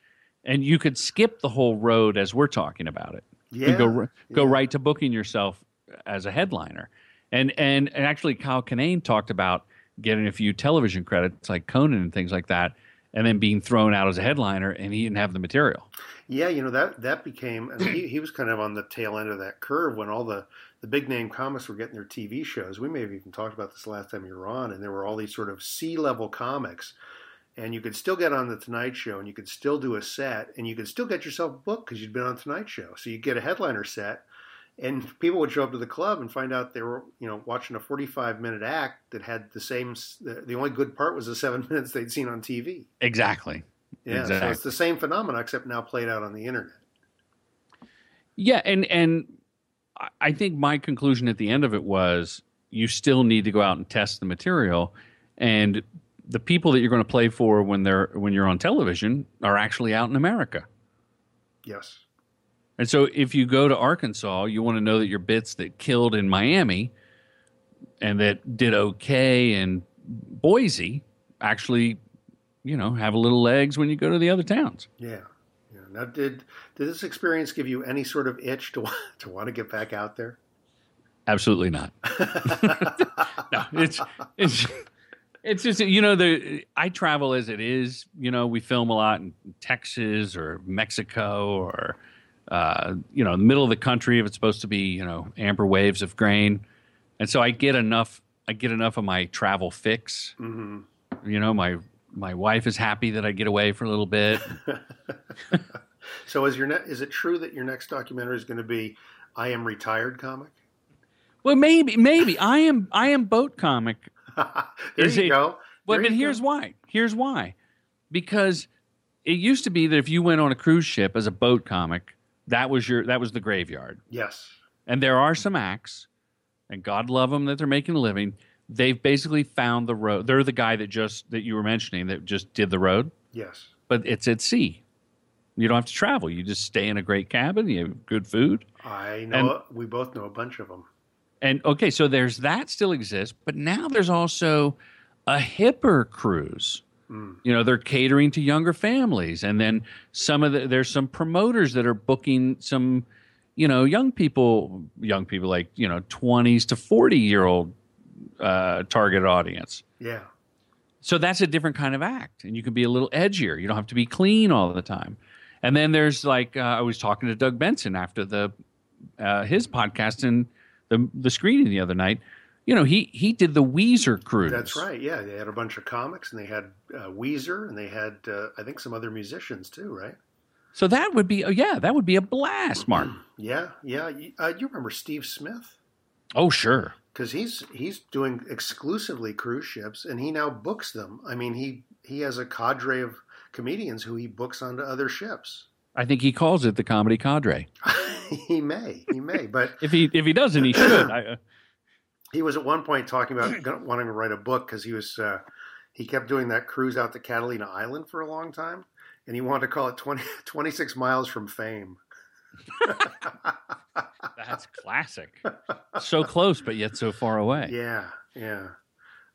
and you could skip the whole road as we're talking about it. You could go Yeah, go right to booking yourself as a headliner, and and and actually, Kyle Kinane talked about getting a few television credits like Conan and things like that, and then being thrown out as a headliner, and he didn't have the material. Yeah, you know that that became and he, he was kind of on the tail end of that curve when all the the big name comics were getting their TV shows. We may have even talked about this last time you were on, and there were all these sort of C level comics, and you could still get on the Tonight Show, and you could still do a set, and you could still get yourself booked because you'd been on Tonight Show. So you'd get a headliner set, and people would show up to the club and find out they were you know watching a 45 minute act that had the same the, the only good part was the seven minutes they'd seen on TV. Exactly. Yeah, so it's the same phenomenon except now played out on the internet. Yeah, and and I think my conclusion at the end of it was you still need to go out and test the material, and the people that you're going to play for when they're when you're on television are actually out in America. Yes. And so if you go to Arkansas, you want to know that your bits that killed in Miami and that did okay in Boise actually, you know, have a little legs when you go to the other towns. Yeah. yeah. Now, did did this experience give you any sort of itch to to want to get back out there? Absolutely not. no, it's it's it's just you know the I travel as it is. You know, we film a lot in Texas or Mexico or uh, you know the middle of the country if it's supposed to be you know amber waves of grain, and so I get enough. I get enough of my travel fix. hmm You know, my my wife is happy that I get away for a little bit. So, is your ne- is it true that your next documentary is going to be "I Am Retired" comic? Well, maybe, maybe I am. I am boat comic. There Is you it- go. But, There but here's go. why. Here's why. Because it used to be that if you went on a cruise ship as a boat comic, that was your that was the graveyard. Yes. And there are some acts, and God love them that they're making a living. They've basically found the road. They're the guy that just that you were mentioning that just did the road, Yes. but it's at sea. You don't have to travel. You just stay in a great cabin. You have good food. I know. And- we both know a bunch of them. And okay, so there's that still exists, but now there's also a hipper cruise. Mm. You know, they're catering to younger families, and then some of the there's some promoters that are booking some, you know, young people, young people like you know, twenties to forty year old uh, target audience. Yeah. So that's a different kind of act, and you can be a little edgier. You don't have to be clean all the time. And then there's like uh, I was talking to Doug Benson after the uh, his podcast and the the screening the other night. You know, he he did the Weezer cruise. That's right. Yeah, they had a bunch of comics, and they had uh, Weezer, and they had uh, I think some other musicians too, right? So that would be oh, yeah, that would be a blast, Mark. Yeah, yeah. You, uh, you remember Steve Smith? oh sure. Because he's he's doing exclusively cruise ships, and he now books them. I mean, he he has a cadre of comedians who he books onto other ships. I think he calls it the comedy cadre. he may, he may, but If he if he doesn't, he should. I, uh, he was at one point talking about wanting to write a book because he was uh, he kept doing that cruise out to Catalina Island for a long time, and he wanted to call it 20, 26 miles from fame. That's classic. so close, but yet so far away. Yeah, yeah.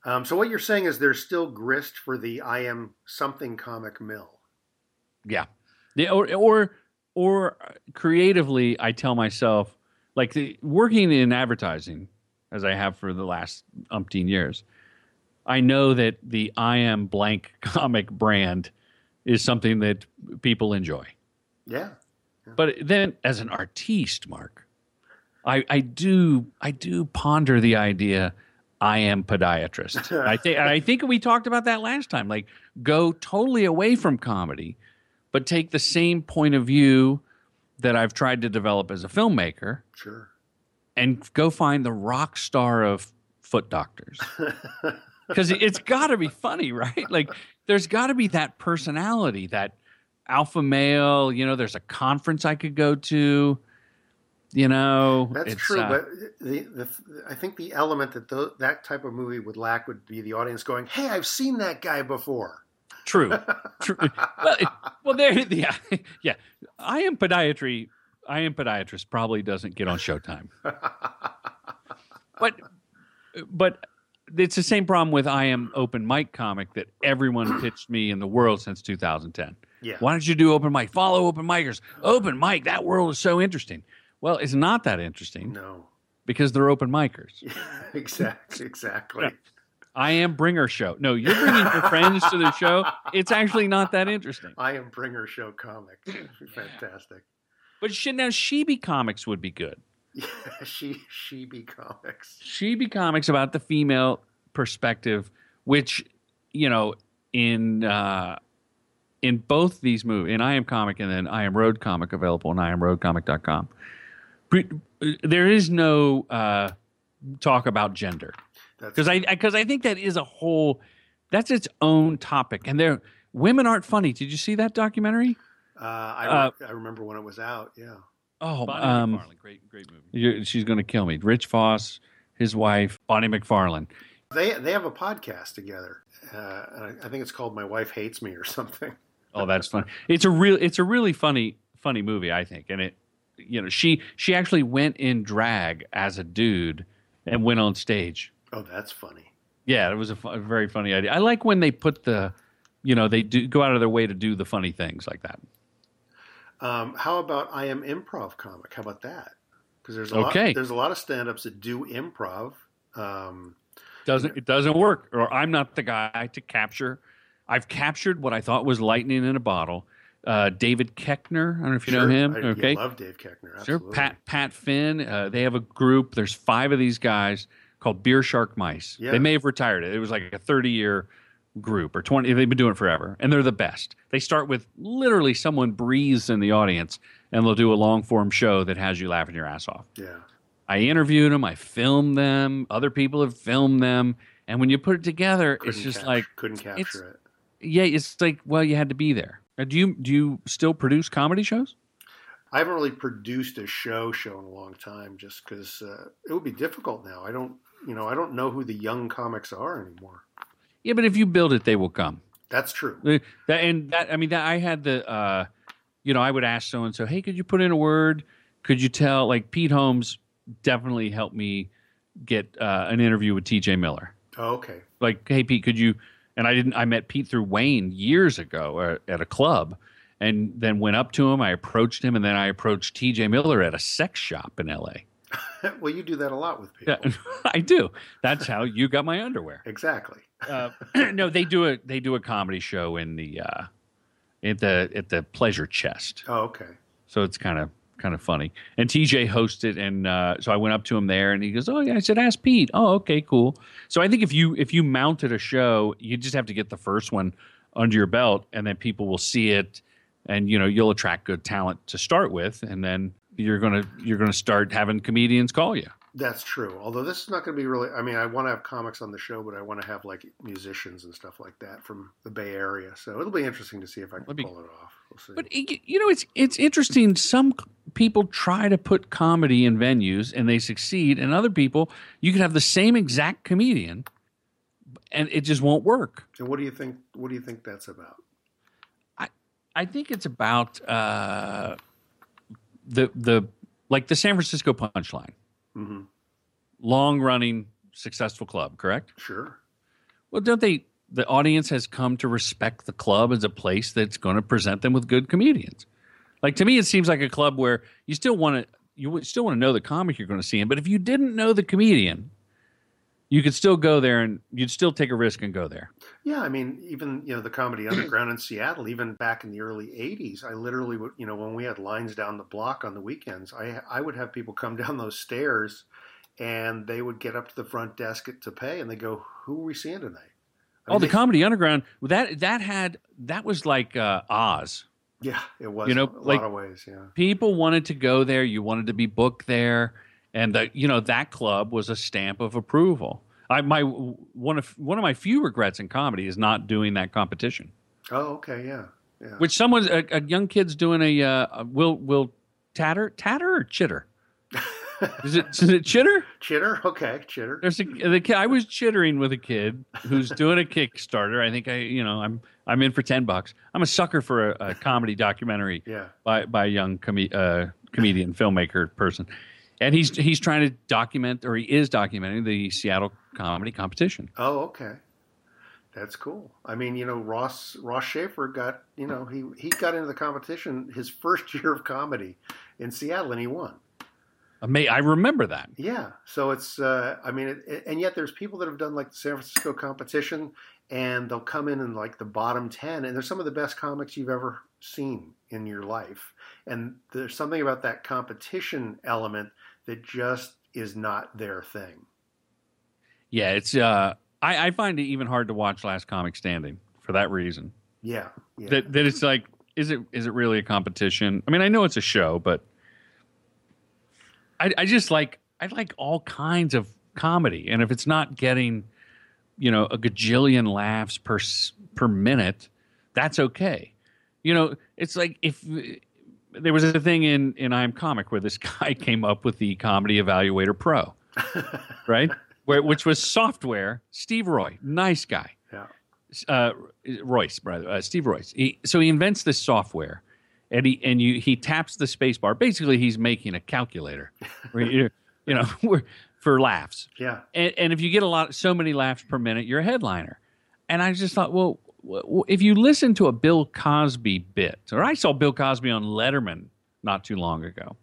Um, so what you're saying is there's still grist for the I am something comic mill. Yeah. Yeah, or or or creatively, I tell myself, like the, working in advertising, as I have for the last umpteen years, I know that the I am blank comic brand is something that people enjoy. Yeah. But then, as an artiste, Mark, I I do I do ponder the idea. I am podiatrist. I think I think we talked about that last time. Like, go totally away from comedy, but take the same point of view that I've tried to develop as a filmmaker, Sure. and go find the rock star of foot doctors. Because it's got to be funny, right? Like, there's got to be that personality, that alpha male. You know, there's a conference I could go to. You know, That's true, uh, but the, the I think the element that tho- that type of movie would lack would be the audience going, "Hey, I've seen that guy before." True. True. well, it- well, there. Yeah, yeah. I am podiatry. I am podiatrist. Probably doesn't get on Showtime. but, but it's the same problem with I am open mic comic that everyone pitched me in the world since 2010. Yeah. Why don't you do open mic? Follow open micers. Open mic. That world is so interesting. Well, it's not that interesting. No. Because they're open micers. exactly. Exactly. I am bringer show. No, you're bringing your friends to the show. It's actually not that interesting. I am bringer show comic. Fantastic. But shit, now Sheeby comics would be good. Yeah, she she be comics. Sheeby comics about the female perspective, which you know in uh, in both these movies, in I Am Comic and then I Am Road Comic, available on IamRoadComic.com. Pre- There is no uh, talk about gender because I because I think that is a whole that's its own topic, and there women aren't funny. Did you see that documentary? Uh, I, Uh, I remember when it was out. Yeah. Oh, Bonnie um, McFarlane, great, great movie. She's going to kill me. Rich Vos, his wife, Bonnie McFarlane. They they have a podcast together. Uh, I, I think it's called "My Wife Hates Me" or something. Oh, that's funny. It's a real. It's a really funny, funny movie, I think. And it, you know, she she actually went in drag as a dude and went on stage. Oh, that's funny. Yeah, it was a, fu- a very funny idea. I like when they put the, you know, they do go out of their way to do the funny things like that. Um, how about I am improv comic? How about that? Because there's a Okay. lot, there's a lot of stand-ups that do improv. Um, doesn't it doesn't work or i'm not the guy to capture i've captured what i thought was lightning in a bottle uh, david Koechner i don't know if you know him I- okay love Dave Koechner, sure pat pat finn uh, they have a group there's five of these guys called beer shark mice Yeah. they may have retired it It was like a 30 year group or 20 they've been doing it forever and they're the best they start with literally someone breathes in the audience and they'll do a long form show that has you laughing your ass off yeah. I interviewed them, I filmed them, other people have filmed them, and when you put it together, it's Couldn't just cap- like couldn't capture it. Yeah, it's like well, you had to be there. Uh, Do you do you still produce comedy shows? I haven't really produced a show show in a long time, just because uh, it would be difficult now. I don't, you know, I don't know who the young comics are anymore. Yeah, but if you build it, they will come. That's true. Uh, That and that I mean that I had the uh, you know I would ask so and so, hey, could you put in a word? Could you tell like Pete Holmes definitely helped me get uh, an interview with T.J. Miller. Oh, okay. Like, hey Pete, could you? And I didn't. I met Pete through Wayne years ago at, at a club, and then went up to him. I approached him, and then I approached T.J. Miller at a sex shop in L.A. well, you do that a lot with people. Yeah, I do. That's how you got my underwear. Exactly. Uh, no, they do a they do a comedy show in the uh, at the at the Pleasure Chest. Oh, okay. So it's kind of kind of funny. And TJ hosted, and uh, so I went up to him there, and he goes, "Oh yeah," I said, "Ask Pete." Oh, okay, cool. So I think if you if you mounted a show, you just have to get the first one under your belt, and then people will see it, and you know you'll attract good talent to start with, and then you're gonna you're gonna start having comedians call you. That's true. Although this is not going to be really. I mean, I want to have comics on the show, but I want to have like musicians and stuff like that from the Bay Area. So it'll be interesting to see if I can pull it off. We'll see. But you know, it's it's interesting. Some people try to put comedy in venues and they succeed, and other people you can have the same exact comedian, and it just won't work. And what do you think? What do you think that's about? I think it's about uh, the the like the San Francisco Punchline, hmm long running successful club, correct? Sure. Well, don't they? The audience has come to respect the club as a place that's going to present them with good comedians. Like to me, it seems like a club where you still want to you still want to know the comic you're going to see him, but if you didn't know the comedian, you could still go there and you'd still take a risk and go there. Yeah, I mean, even you know the comedy underground in Seattle, even back in the early '80s, I literally would, you know, when we had lines down the block on the weekends, I I would have people come down those stairs, and they would get up to the front desk to pay, and they go, "Who are we seeing tonight?" I oh, the they- comedy underground that that had that was like uh, Oz. Yeah, it was. You know, a like- lot of ways. Yeah. People wanted to go there. You wanted to be booked there, and the, you know that club was a stamp of approval. I my one of one of my few regrets in comedy is not doing that competition. Oh, okay, yeah, yeah. Which someone a, a young kid's doing a uh, will will tatter tatter or chitter. is it is it chitter? Chitter, okay, chitter. There's a the kid. I was chittering with a kid who's doing a Kickstarter. I think I you know I'm I'm in for ten bucks. I'm a sucker for a, a comedy documentary Yeah. by by a young com- uh, comedian filmmaker person, and he's he's trying to document or he is documenting the Seattle comedy competition. Oh, okay. That's cool. I mean, you know, Ross Ross Shafer got, you know, he he got into the competition his first year of comedy in Seattle, and he won. Ama- I remember that. Yeah. So it's, uh, I mean, it, it- and yet there's people that have done like the San Francisco competition, and they'll come in in like the bottom ten, and they're some of the best comics you've ever seen in your life. And there's something about that competition element that just is not their thing. Yeah, it's uh, I, I find it even hard to watch Last Comic Standing for that reason. Yeah. Yeah. That that it's like, is it is it really a competition? I mean, I know it's a show, but I I just like I like all kinds of comedy, and if it's not getting, you know, a gajillion laughs per per minute, that's okay. You know, it's like if there was a thing in in I'm Comic where this guy came up with the Comedy Evaluator Pro, right? Where which was software. Steve Roy, nice guy. Yeah. Uh, Royce, brother, uh, Steve Royce. He, so he invents this software, and he and you he taps the space bar. Basically, he's making a calculator, you you know for laughs. Yeah. And, and if you get a lot, so many laughs per minute, you're a headliner. And I just thought, well, if you listen to a Bill Cosby bit, or I saw Bill Cosby on Letterman not too long ago,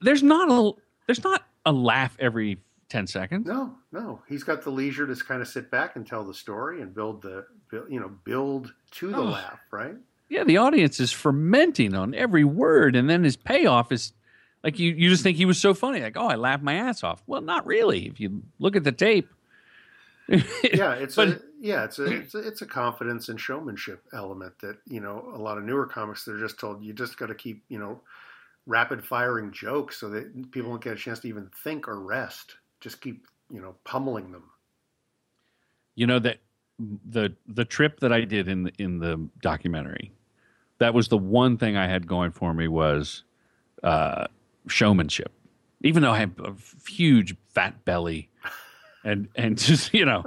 there's not a there's not a laugh every ten seconds. No, no, he's got the leisure to kind of sit back and tell the story and build the, you know, build to the Oh. laugh, right? Yeah, the audience is fermenting on every word, and then his payoff is like you you just think he was so funny, like oh, I laughed my ass off. Well, not really. If you look at the tape, yeah, it's But- a yeah, it's a, it's a it's a confidence and showmanship element that you know a lot of newer comics they're just told you just got to keep you know rapid firing jokes so that people don't get a chance to even think or rest. Just keep you know pummeling them. you know that the the trip that I did in the, in the documentary, that was the one thing I had going for me was uh, showmanship. Even though I have a huge fat belly, and and just you know,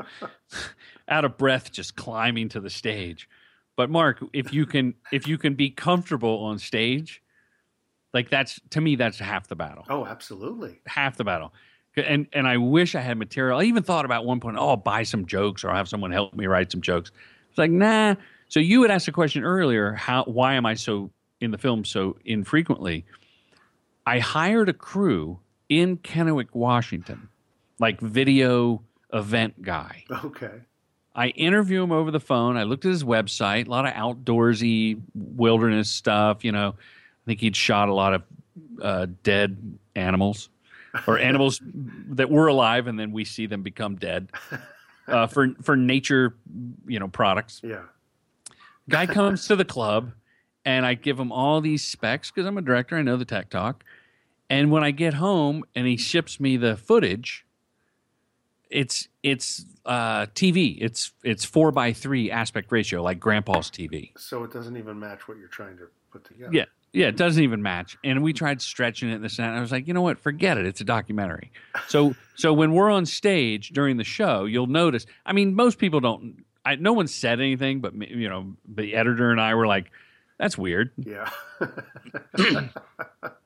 out of breath, just climbing to the stage. But Mark, if you can if you can be comfortable on stage, like that's to me that's half the battle Oh, absolutely. half the battle And and I wish I had material. I even thought about one point, oh, I'll buy some jokes or I'll have someone help me write some jokes. It's like, nah. So you had asked a question earlier, how why am I so in the film so infrequently? I hired a crew in Kennewick, Washington, like video event guy. Okay. I interview him over the phone. I looked at his website, a lot of outdoorsy wilderness stuff. You know, I think he'd shot a lot of uh, dead animals or animals that were alive, and then we see them become dead uh, for for nature, you know, products. Yeah. Guy comes to the club, and I give him all these specs because I'm a director. I know the tech talk. And when I get home, and he ships me the footage, it's it's uh, TV. It's it's four by three aspect ratio, like Grandpa's TV. So it doesn't even match what you're trying to put together. Yeah, yeah, it doesn't even match. And we tried stretching it in the and I was like, you know what? Forget it. It's a documentary. So so when we're on stage during the show, you'll notice. I mean, most people don't. I, no one said anything, but you know, the editor and I were like, "That's weird." Yeah.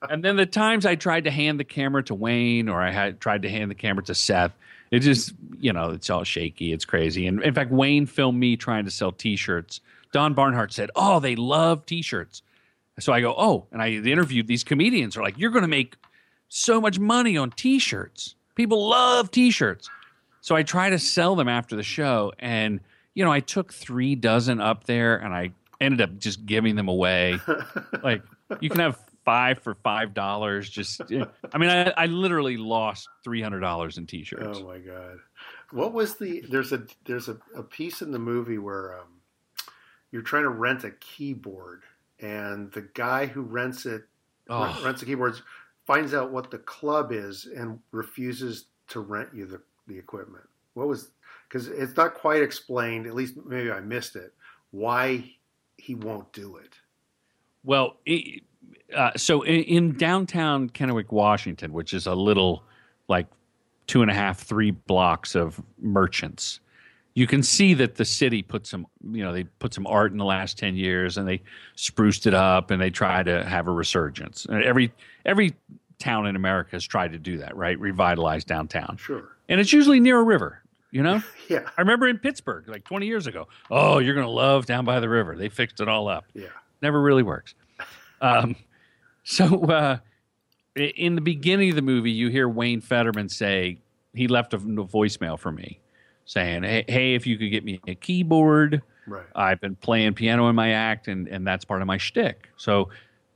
and then the times I tried to hand the camera to Wayne or I had tried to hand the camera to Seth, it just, you know, it's all shaky. It's crazy. And in fact, Wayne filmed me trying to sell t-shirts. Don Barnhart said, "Oh, they love t-shirts." So I go, "Oh," and I interviewed these comedians. Are like, "You're going to make so much money on t-shirts. People love t-shirts." So I try to sell them after the show, and you know, I took three dozen up there, and I ended up just giving them away. like you can have five for five dollars. Just, I mean, I, I literally lost three hundred dollars in t-shirts. Oh my god! What was the? There's a there's a, a piece in the movie where um, you're trying to rent a keyboard, and the guy who rents it Oh. rents the keyboards finds out what the club is and refuses to rent you the, the equipment. What was? Because it's not quite explained. At least maybe I missed it. Why he won't do it? Well, i uh, so in, in downtown Kennewick, Washington, which is a little like two and a half, three blocks of merchants, you can see that the city put some, you know, they put some art in the last ten years, and they spruced it up, and they try to have a resurgence. And Every every town in America has tried to do that, right? Revitalize downtown. Sure. And it's usually near a river, you know? Yeah. I remember in Pittsburgh, like 20 years ago, oh, you're going to love down by the river. They fixed it all up. Yeah. Never really works. Um, so uh, in the beginning of the movie, you hear Wayne Federman say, he left a voicemail for me saying, hey, hey, if you could get me a keyboard. Right. I've been playing piano in my act, and, and that's part of my shtick. So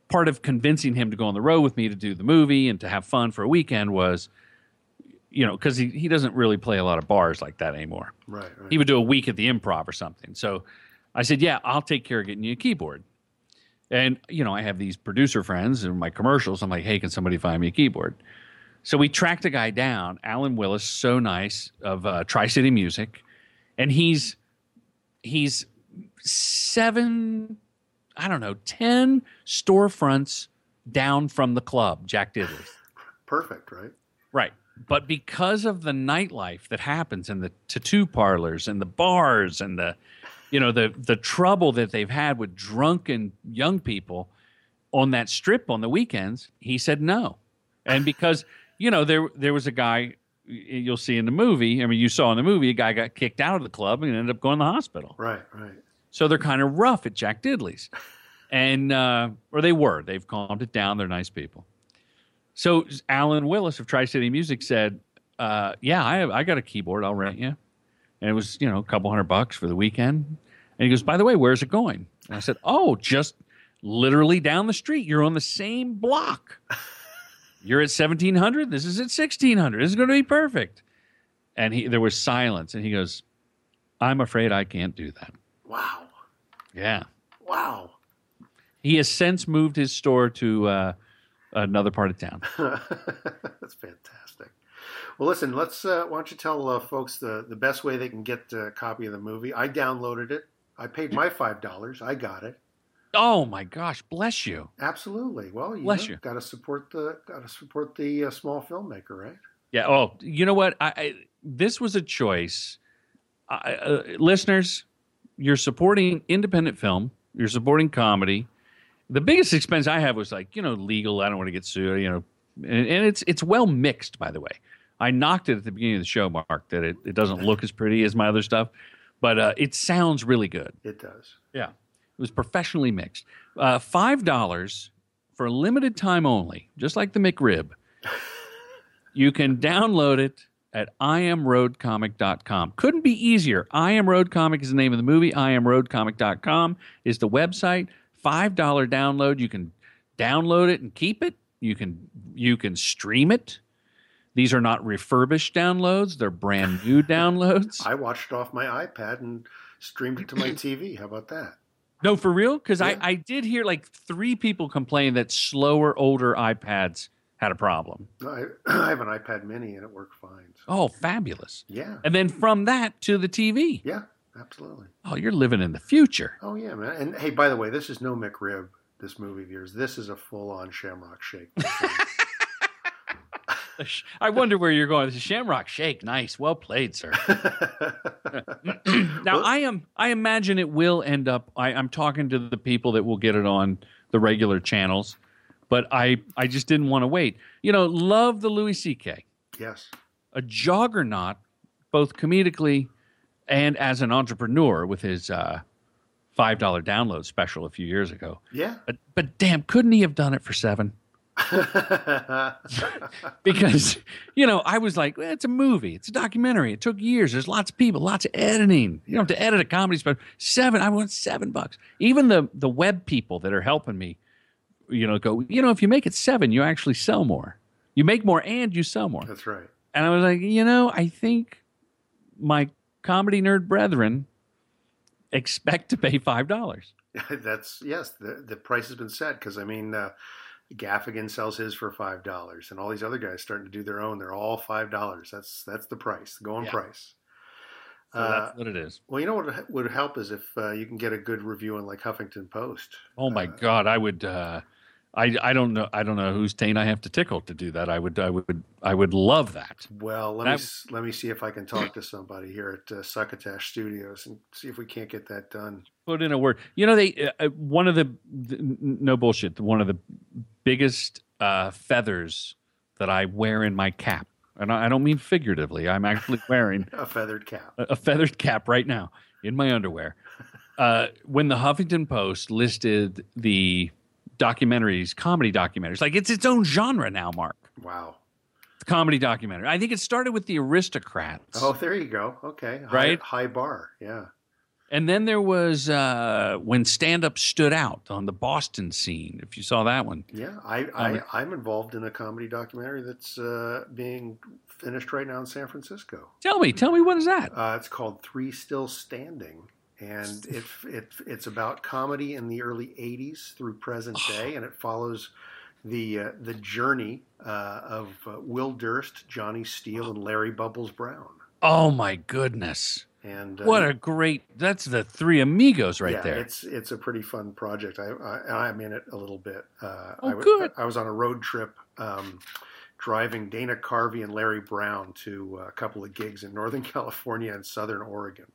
part of convincing him to go on the road with me to do the movie and to have fun for a weekend was, you know, because he, he doesn't really play a lot of bars like that anymore. Right. right. He would do a week at the improv or something. So I said, Yeah, I'll take care of getting you a keyboard. And, you know, I have these producer friends in my commercials. I'm like, Hey, can somebody find me a keyboard? So we tracked a guy down, Alan Willis, so nice of uh, Tri City Music, and he's he's seven, I don't know, ten storefronts down from the club, Jack Diddley's. Perfect. Right. Right. But because of the nightlife that happens in the tattoo parlors and the bars and the you know the the trouble that they've had with drunken young people on that strip on the weekends, he said no. And because you know there there was a guy you'll see in the movie, I mean you saw in the movie a guy got kicked out of the club and ended up going to the hospital. Right. Right. So they're kind of rough at Jack Diddley's. And, uh, or they were. They've calmed it down. They're nice people. So Alan Willis of Tri City Music said, uh, Yeah, I, have, I got a keyboard. I'll rent you. And it was, you know, a couple hundred bucks for the weekend. And he goes, By the way, where's it going? And I said, Oh, just literally down the street. You're on the same block. You're at 1700. This is at 1600. This is going to be perfect. And he, there was silence. And he goes, I'm afraid I can't do that. Wow. Yeah. Wow. He has since moved his store to uh, another part of town. That's fantastic. Well, listen. Let's. Uh, why don't you tell uh, folks the the best way they can get a copy of the movie? I downloaded it. I paid my five dollars. I got it. Oh my gosh, bless you. Absolutely. Well, you Bless you. Got to support the. Got to support the uh, small filmmaker, right? Yeah. Oh, you know what? I, I this was a choice. I, uh, listeners, you're supporting independent film. You're supporting comedy. The biggest expense I have was like you know legal. I don't want to get sued. You know, and, and it's it's well mixed by the way. I knocked it at the beginning of the show, Mark, that it, it doesn't look as pretty as my other stuff, but uh, it sounds really good. It does. Yeah. It was professionally mixed. Uh, $5 for a limited time only, just like the McRib. you can download it at iamroadcomic.com. Couldn't be easier. I Am Road Comic is the name of the movie. iamroadcomic.com is the website. $5 download. You can download it and keep it. You can you can stream it. These are not refurbished downloads. They're brand new downloads. I watched it off my iPad and streamed it to my TV. How about that? No, for real? Because I, I did hear like three people complain that slower, older iPads had a problem. I, I have an iPad Mini and it worked fine. Oh, fabulous. Yeah. And then from that to the TV. Yeah, absolutely. Oh, you're living in the future. Oh yeah, man. And hey, by the way, this is no McRib. This movie of yours. This is a full-on Shamrock Shake. I wonder where you're going. This is Shamrock Shake, nice, well played, sir. now I am. I imagine it will end up. I, I'm talking to the people that will get it on the regular channels, but I I just didn't want to wait. You know, love the Louis C.K. yes. a juggernaut, both comedically and as an entrepreneur with his uh, five dollar download special a few years ago. Yeah. But, but damn, couldn't he have done it for seven? because you know I was like, well, it's a movie, it's a documentary. It took years. There's lots of people, lots of editing. You don't have to edit a comedy special. Seven, I want seven bucks. Even the the web people that are helping me, you know, go. You know, if you make it seven, you actually sell more. You make more and you sell more. That's right. And I was like, you know, I think my comedy nerd brethren expect to pay five dollars. That's yes. The the price has been set because I mean, uh, Gaffigan sells his for five dollars, and all these other guys starting to do their own. They're all five dollars. That's that's the price, the going Yeah. price. So that's what it is. Well, you know what would help is if uh, you can get a good review on like Huffington Post. Oh my God, I would. Uh, I I don't know. I don't know whose taint I have to tickle to do that. I would. I would. I would love that. Well, let That- me let me see if I can talk to somebody here at uh, Succotash Studios and see if we can't get that done. Put in a word. You know, they uh, uh, one of the, the no bullshit. One of the biggest uh, feathers that I wear in my cap, and I, I don't mean figuratively. I'm actually wearing A feathered cap. a, a feathered cap right now in my underwear. Uh, when the Huffington Post listed the documentaries, comedy documentaries, like it's its own genre now, Mark. Wow. Comedy documentary. I think it started with the Aristocrats. Oh, there you go. Okay. High, Right? High bar. Yeah. And then there was uh, when stand up stood out on the Boston scene, if you saw that one. Yeah. I, Um, I I'm involved in a comedy documentary that's uh, being finished right now in San Francisco. Tell me, tell me what is that? Uh, it's called Three Still Standing, and it, it it's about comedy in the early '80s through present day, and it follows the uh, the journey uh, of uh, Will Durst, Johnny Steele, and Larry Bubbles Brown. Oh my goodness. And uh, What a great that's the three amigos right yeah, there. It's it's a pretty fun project. I, I I'm in it a little bit. Uh, Oh, I, w- good. I was on a road trip. Um, Driving Dana Carvey and Larry Brown to uh, a couple of gigs in Northern California and Southern Oregon.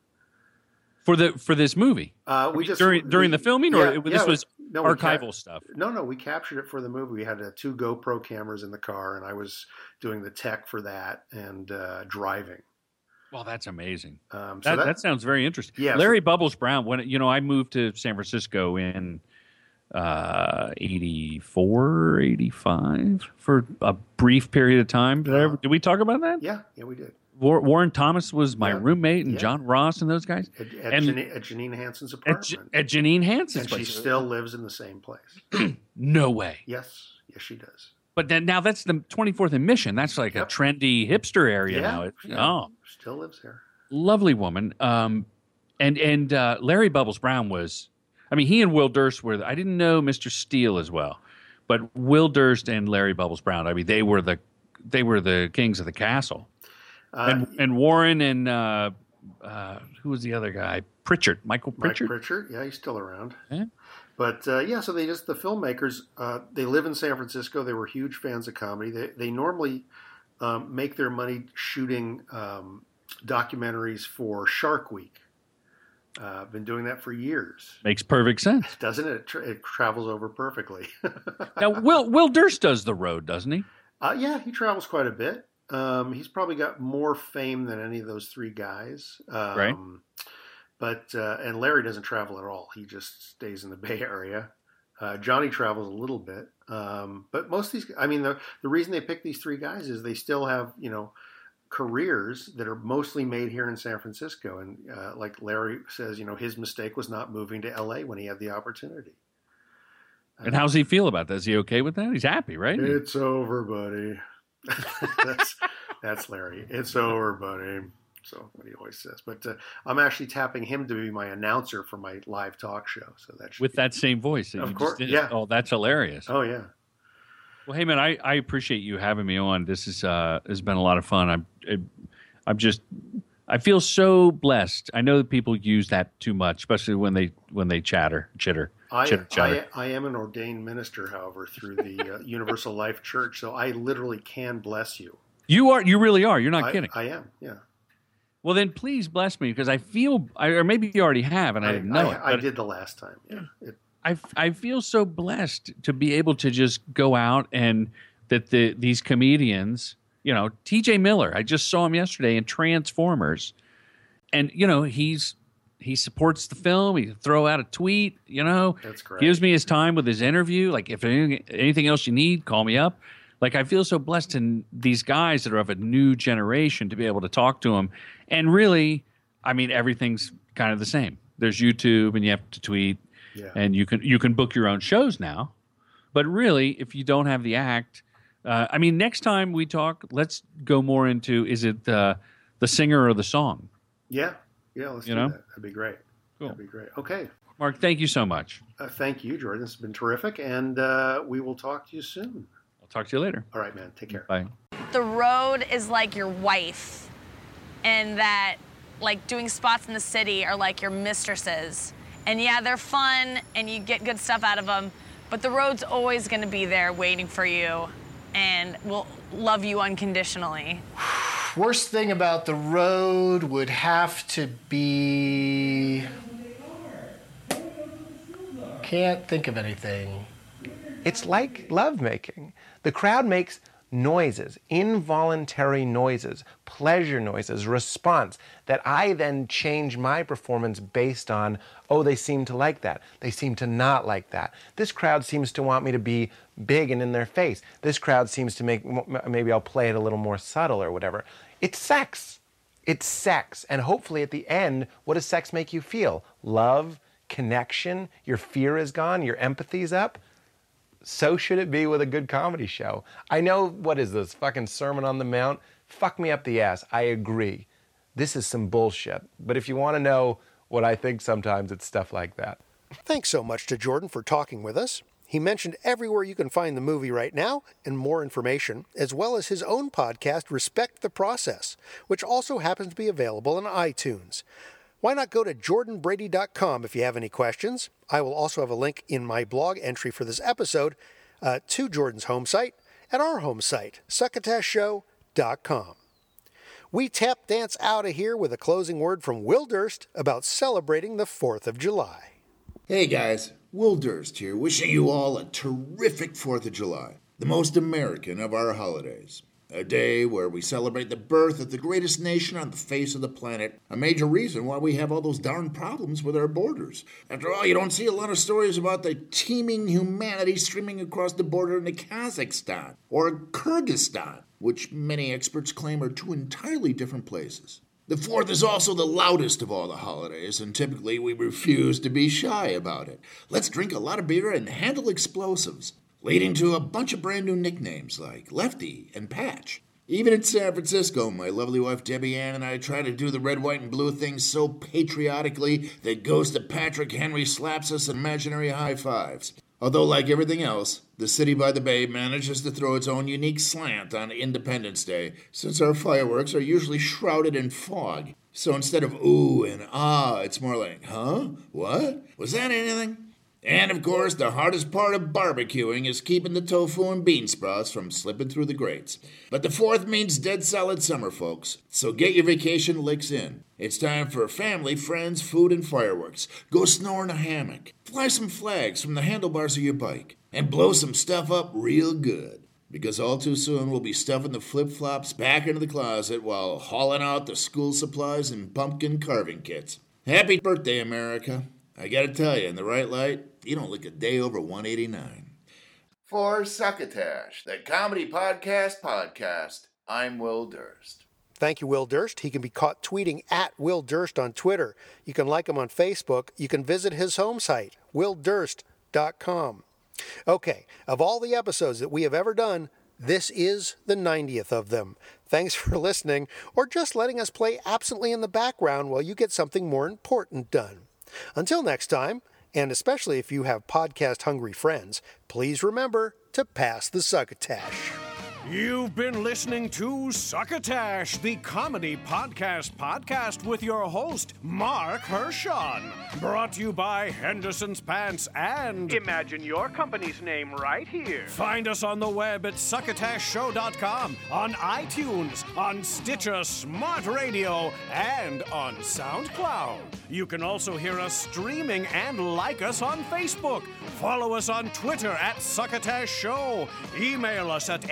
for the for this movie. Uh, we just during during we- the filming, or yeah, it- yeah, this was no, archival cap- stuff. No, no, we captured it for the movie. We had uh, two GoPro cameras in the car, and I was doing the tech for that and uh, driving. Well, that's amazing. Um, so that, that- that sounds very interesting. Yeah, Larry Bubbles Brown. When you know, I moved to San Francisco in uh 84 85 for a brief period of time did, I ever, did we talk about that Yeah, yeah, we did. War, warren thomas was my Yeah. roommate and Yeah. john ross and those guys At, at, and Janine, at Janine Hanson's at, apartment. J- at janine hanson's and she still lives in the same place. no way Yes, yes, she does. But then now that's the 24th and mission that's like a trendy hipster area Yeah, now It- yeah. oh Still lives there. lovely woman. Um, and and uh, Larry Bubbles Brown was, I mean, he and Will Durst were. I didn't know Mr. Steele as well, but Will Durst and Larry Bubbles Brown. I mean, they were the they were the kings of the castle. Uh, and and Warren and uh, uh, who was the other guy? Pritchard, Michael Mike Pritchard. Pritchard, yeah, he's still around. Yeah. But uh, yeah, so they just the filmmakers. Uh, they live in San Francisco. They were huge fans of comedy. They they normally um, make their money shooting um, documentaries for Shark Week. Uh, been doing that for years, Makes perfect sense. doesn't it? It, tra- it travels over perfectly. now Will Will Durst does the road, doesn't he? Uh, yeah, he travels quite a bit. Um, he's probably got more fame than any of those three guys. Um, Right. But uh, and Larry doesn't travel at all. He just stays in the Bay Area. Uh, Johnny travels a little bit, um, but most of these. I mean, the the reason they pick these three guys is they still have you know careers that are mostly made here in San Francisco. And uh, like Larry says, you know, his mistake was not moving to L.A. when he had the opportunity. And how's he feel about that? Is he okay with that? He's happy, right? It's over, buddy. that's that's Larry. It's over, buddy. So what he always says. But uh, I'm actually tapping him to be my announcer for my live talk show. So that With that same voice. That Of course, yeah. Oh, that's hilarious. Oh yeah. Well, hey man, I, I appreciate you having me on. This is uh has been a lot of fun. I'm I, I'm just I feel so blessed. I know that people use that too much, especially when they when they chatter, chitter, I, chitter, chatter. I, I am an ordained minister, however, through the uh, Universal Life Church, so I literally can bless you. you are, you really are. You're not I, kidding. I am, yeah. Well, then please bless me because I feel, I, or maybe you already have, and I, didn't know I, it. I did the last time. Yeah. It, I, I feel so blessed to be able to just go out and that the these comedians, you know, T.J. Miller. I just saw him yesterday in Transformers, and you know he's he supports the film. He throw out a tweet, you know, That's great. gives me his time with his interview. Like if anything, anything else you need, call me up. Like I feel so blessed in these guys that are of a new generation to be able to talk to them. And really, I mean, everything's kind of the same. There's YouTube, and you have to tweet, Yeah. and you can you can book your own shows now. But really, if you don't have the act, uh, I mean, next time we talk, let's go more into is it uh, the singer or the song? yeah, yeah, let's You do know? that. That'd be great. Cool. That'd be great. Okay. Mark, thank you so much. Uh, thank you, Jordan. This has been terrific, and uh, we will talk to you soon. I'll talk to you later. All right, man. Take care. Bye. the road is like your wife and that like doing spots in the city are like your mistresses and yeah they're fun and you get good stuff out of them but the road's always going to be there waiting for you and will love you unconditionally Worst thing about the road would have to be. Can't think of anything. It's like lovemaking. The crowd makes noises, involuntary noises, pleasure noises, response that I then change my performance based on, oh, they seem to like that. They seem to not like that. This crowd seems to want me to be big and in their face. This crowd seems to make, maybe I'll play it a little more subtle or whatever. It's sex. It's sex. And hopefully at the end, what does sex make you feel? Love, connection, your fear is gone, your empathy's up so should it be with a good comedy show. I know, what is this, fucking Sermon on the Mount? Fuck me up the ass. I agree. This is some bullshit. But if you want to know what I think sometimes, it's stuff like that. Thanks so much to Jordan for talking with us. He mentioned everywhere you can find the movie right now and more information, as well as his own podcast, Respect the Process, which also happens to be available on iTunes. Why not go to jordanbrady.com if you have any questions? I will also have a link in my blog entry for this episode uh, to Jordan's home site and our home site, succotashshow.com. We tap dance out of here with a closing word from Will Durst about celebrating the 4th of July. Hey guys, Will Durst here, wishing you all a terrific 4th of July, the most American of our holidays. A day where we celebrate the birth of the greatest nation on the face of the planet, a major reason why we have all those darn problems with our borders. After all, you don't see a lot of stories about the teeming humanity streaming across the border into Kazakhstan or Kyrgyzstan, which many experts claim are two entirely different places. The 4th is also the loudest of all the holidays, and typically we refuse to be shy about it. Let's drink a lot of beer and handle explosives, leading to a bunch of brand new nicknames like Lefty and Patch. Even in San Francisco, my lovely wife Debbie Ann and I try to do the red, white, and blue thing so patriotically that Ghost of Patrick Henry slaps us imaginary high fives. Although, like everything else, the city by the bay manages to throw its own unique slant on Independence Day, since our fireworks are usually shrouded in fog. So instead of ooh and ah, it's more like, huh? What? Was that anything? And of course, the hardest part of barbecuing is keeping the tofu and bean sprouts from slipping through the grates. But the fourth means dead solid summer, folks. So get your vacation licks in. It's time for family, friends, food, and fireworks. Go snore in a hammock. Fly some flags from the handlebars of your bike. And blow some stuff up real good. because all too soon we'll be stuffing the flip flops back into the closet while hauling out the school supplies and pumpkin carving kits. Happy birthday, America. I gotta tell you, in the right light, you don't look a day over 189. For Succotash, the comedy podcast podcast, I'm Will Durst. Thank you, Will Durst. He can be caught tweeting at Will Durst on Twitter. You can like him on Facebook. You can visit his home site, willdurst.com. Okay, of all the episodes that we have ever done, this is the 90th of them. Thanks for listening, or just letting us play absently in the background while you get something more important done. Until next time, and especially if you have podcast hungry friends, please remember to pass the succotash. You've been listening to Succotash, the comedy podcast podcast with your host, Mark Hershon. Brought to you by Henderson's Pants and. Imagine your company's name right here. Find us on the web at succotashshow.com, on iTunes, on Stitcher Smart Radio, and on SoundCloud. You can also hear us streaming and like us on Facebook. Follow us on Twitter at Succotash Show. Email us at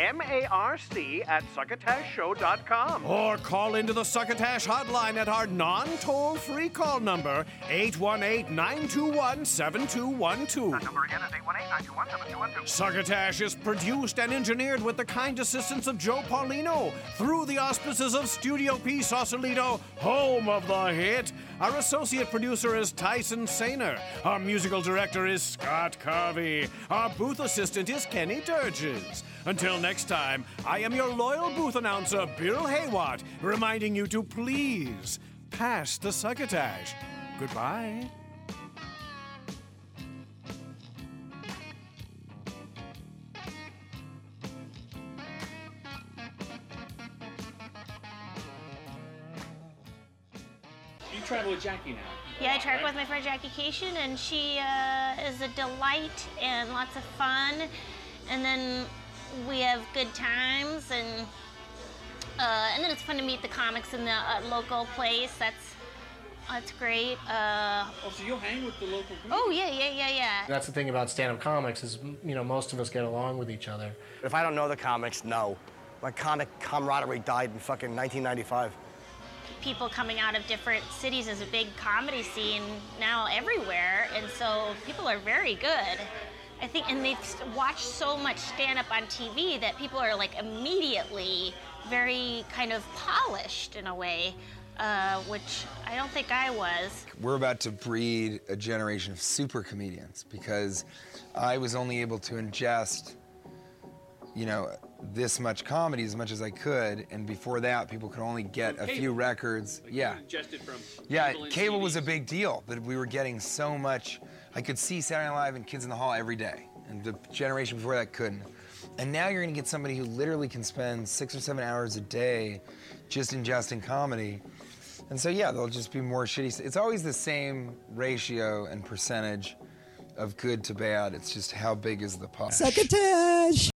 M-A-R-C at succotashshow.com. Or call into the Succotash hotline at our non toll free call number, 818 921 7212. That number again is 818-921-7212. Succotash is produced and engineered with the kind assistance of Joe Paulino through the auspices of Studio P Sausalito, home of the hit. Our associate producer is Tyson Sainer. Our musical director is Scott Carvey. Our booth assistant is Kenny Durges. Until next time, I am your loyal booth announcer, Bill Haywatt, reminding you to please pass the succotash. Goodbye. Travel with Jackie now. Yeah, I travel with my friend Jackie Kashian, and she uh, is a delight and lots of fun. And then we have good times, and uh, and then it's fun to meet the comics in the uh, local place. That's that's great. Uh, Oh, so you'll hang with the local group? oh yeah, yeah, yeah, yeah. That's the thing about stand-up comics is, you know, most of us get along with each other. If I don't know the comics, no. My comic camaraderie died in fucking 1995. People coming out of different cities is a big comedy scene now everywhere, and so people are very good. I think, and they've watched so much stand-up on TV that people are like immediately very kind of polished in a way, uh, which I don't think I was. We're about to breed a generation of super comedians because I was only able to ingest, you know, this much comedy as much as I could, and before that, people could only get a few records. Yeah. From Yeah, cable cable was a big deal, but we were getting so much. I could see Saturday Night Live and Kids in the Hall every day, and the generation before that couldn't. And now you're gonna get somebody who literally can spend six or seven hours a day just ingesting comedy. And so, yeah, there'll just be more shitty. It's always the same ratio and percentage of good to bad. It's just how big is the pot. Succotash!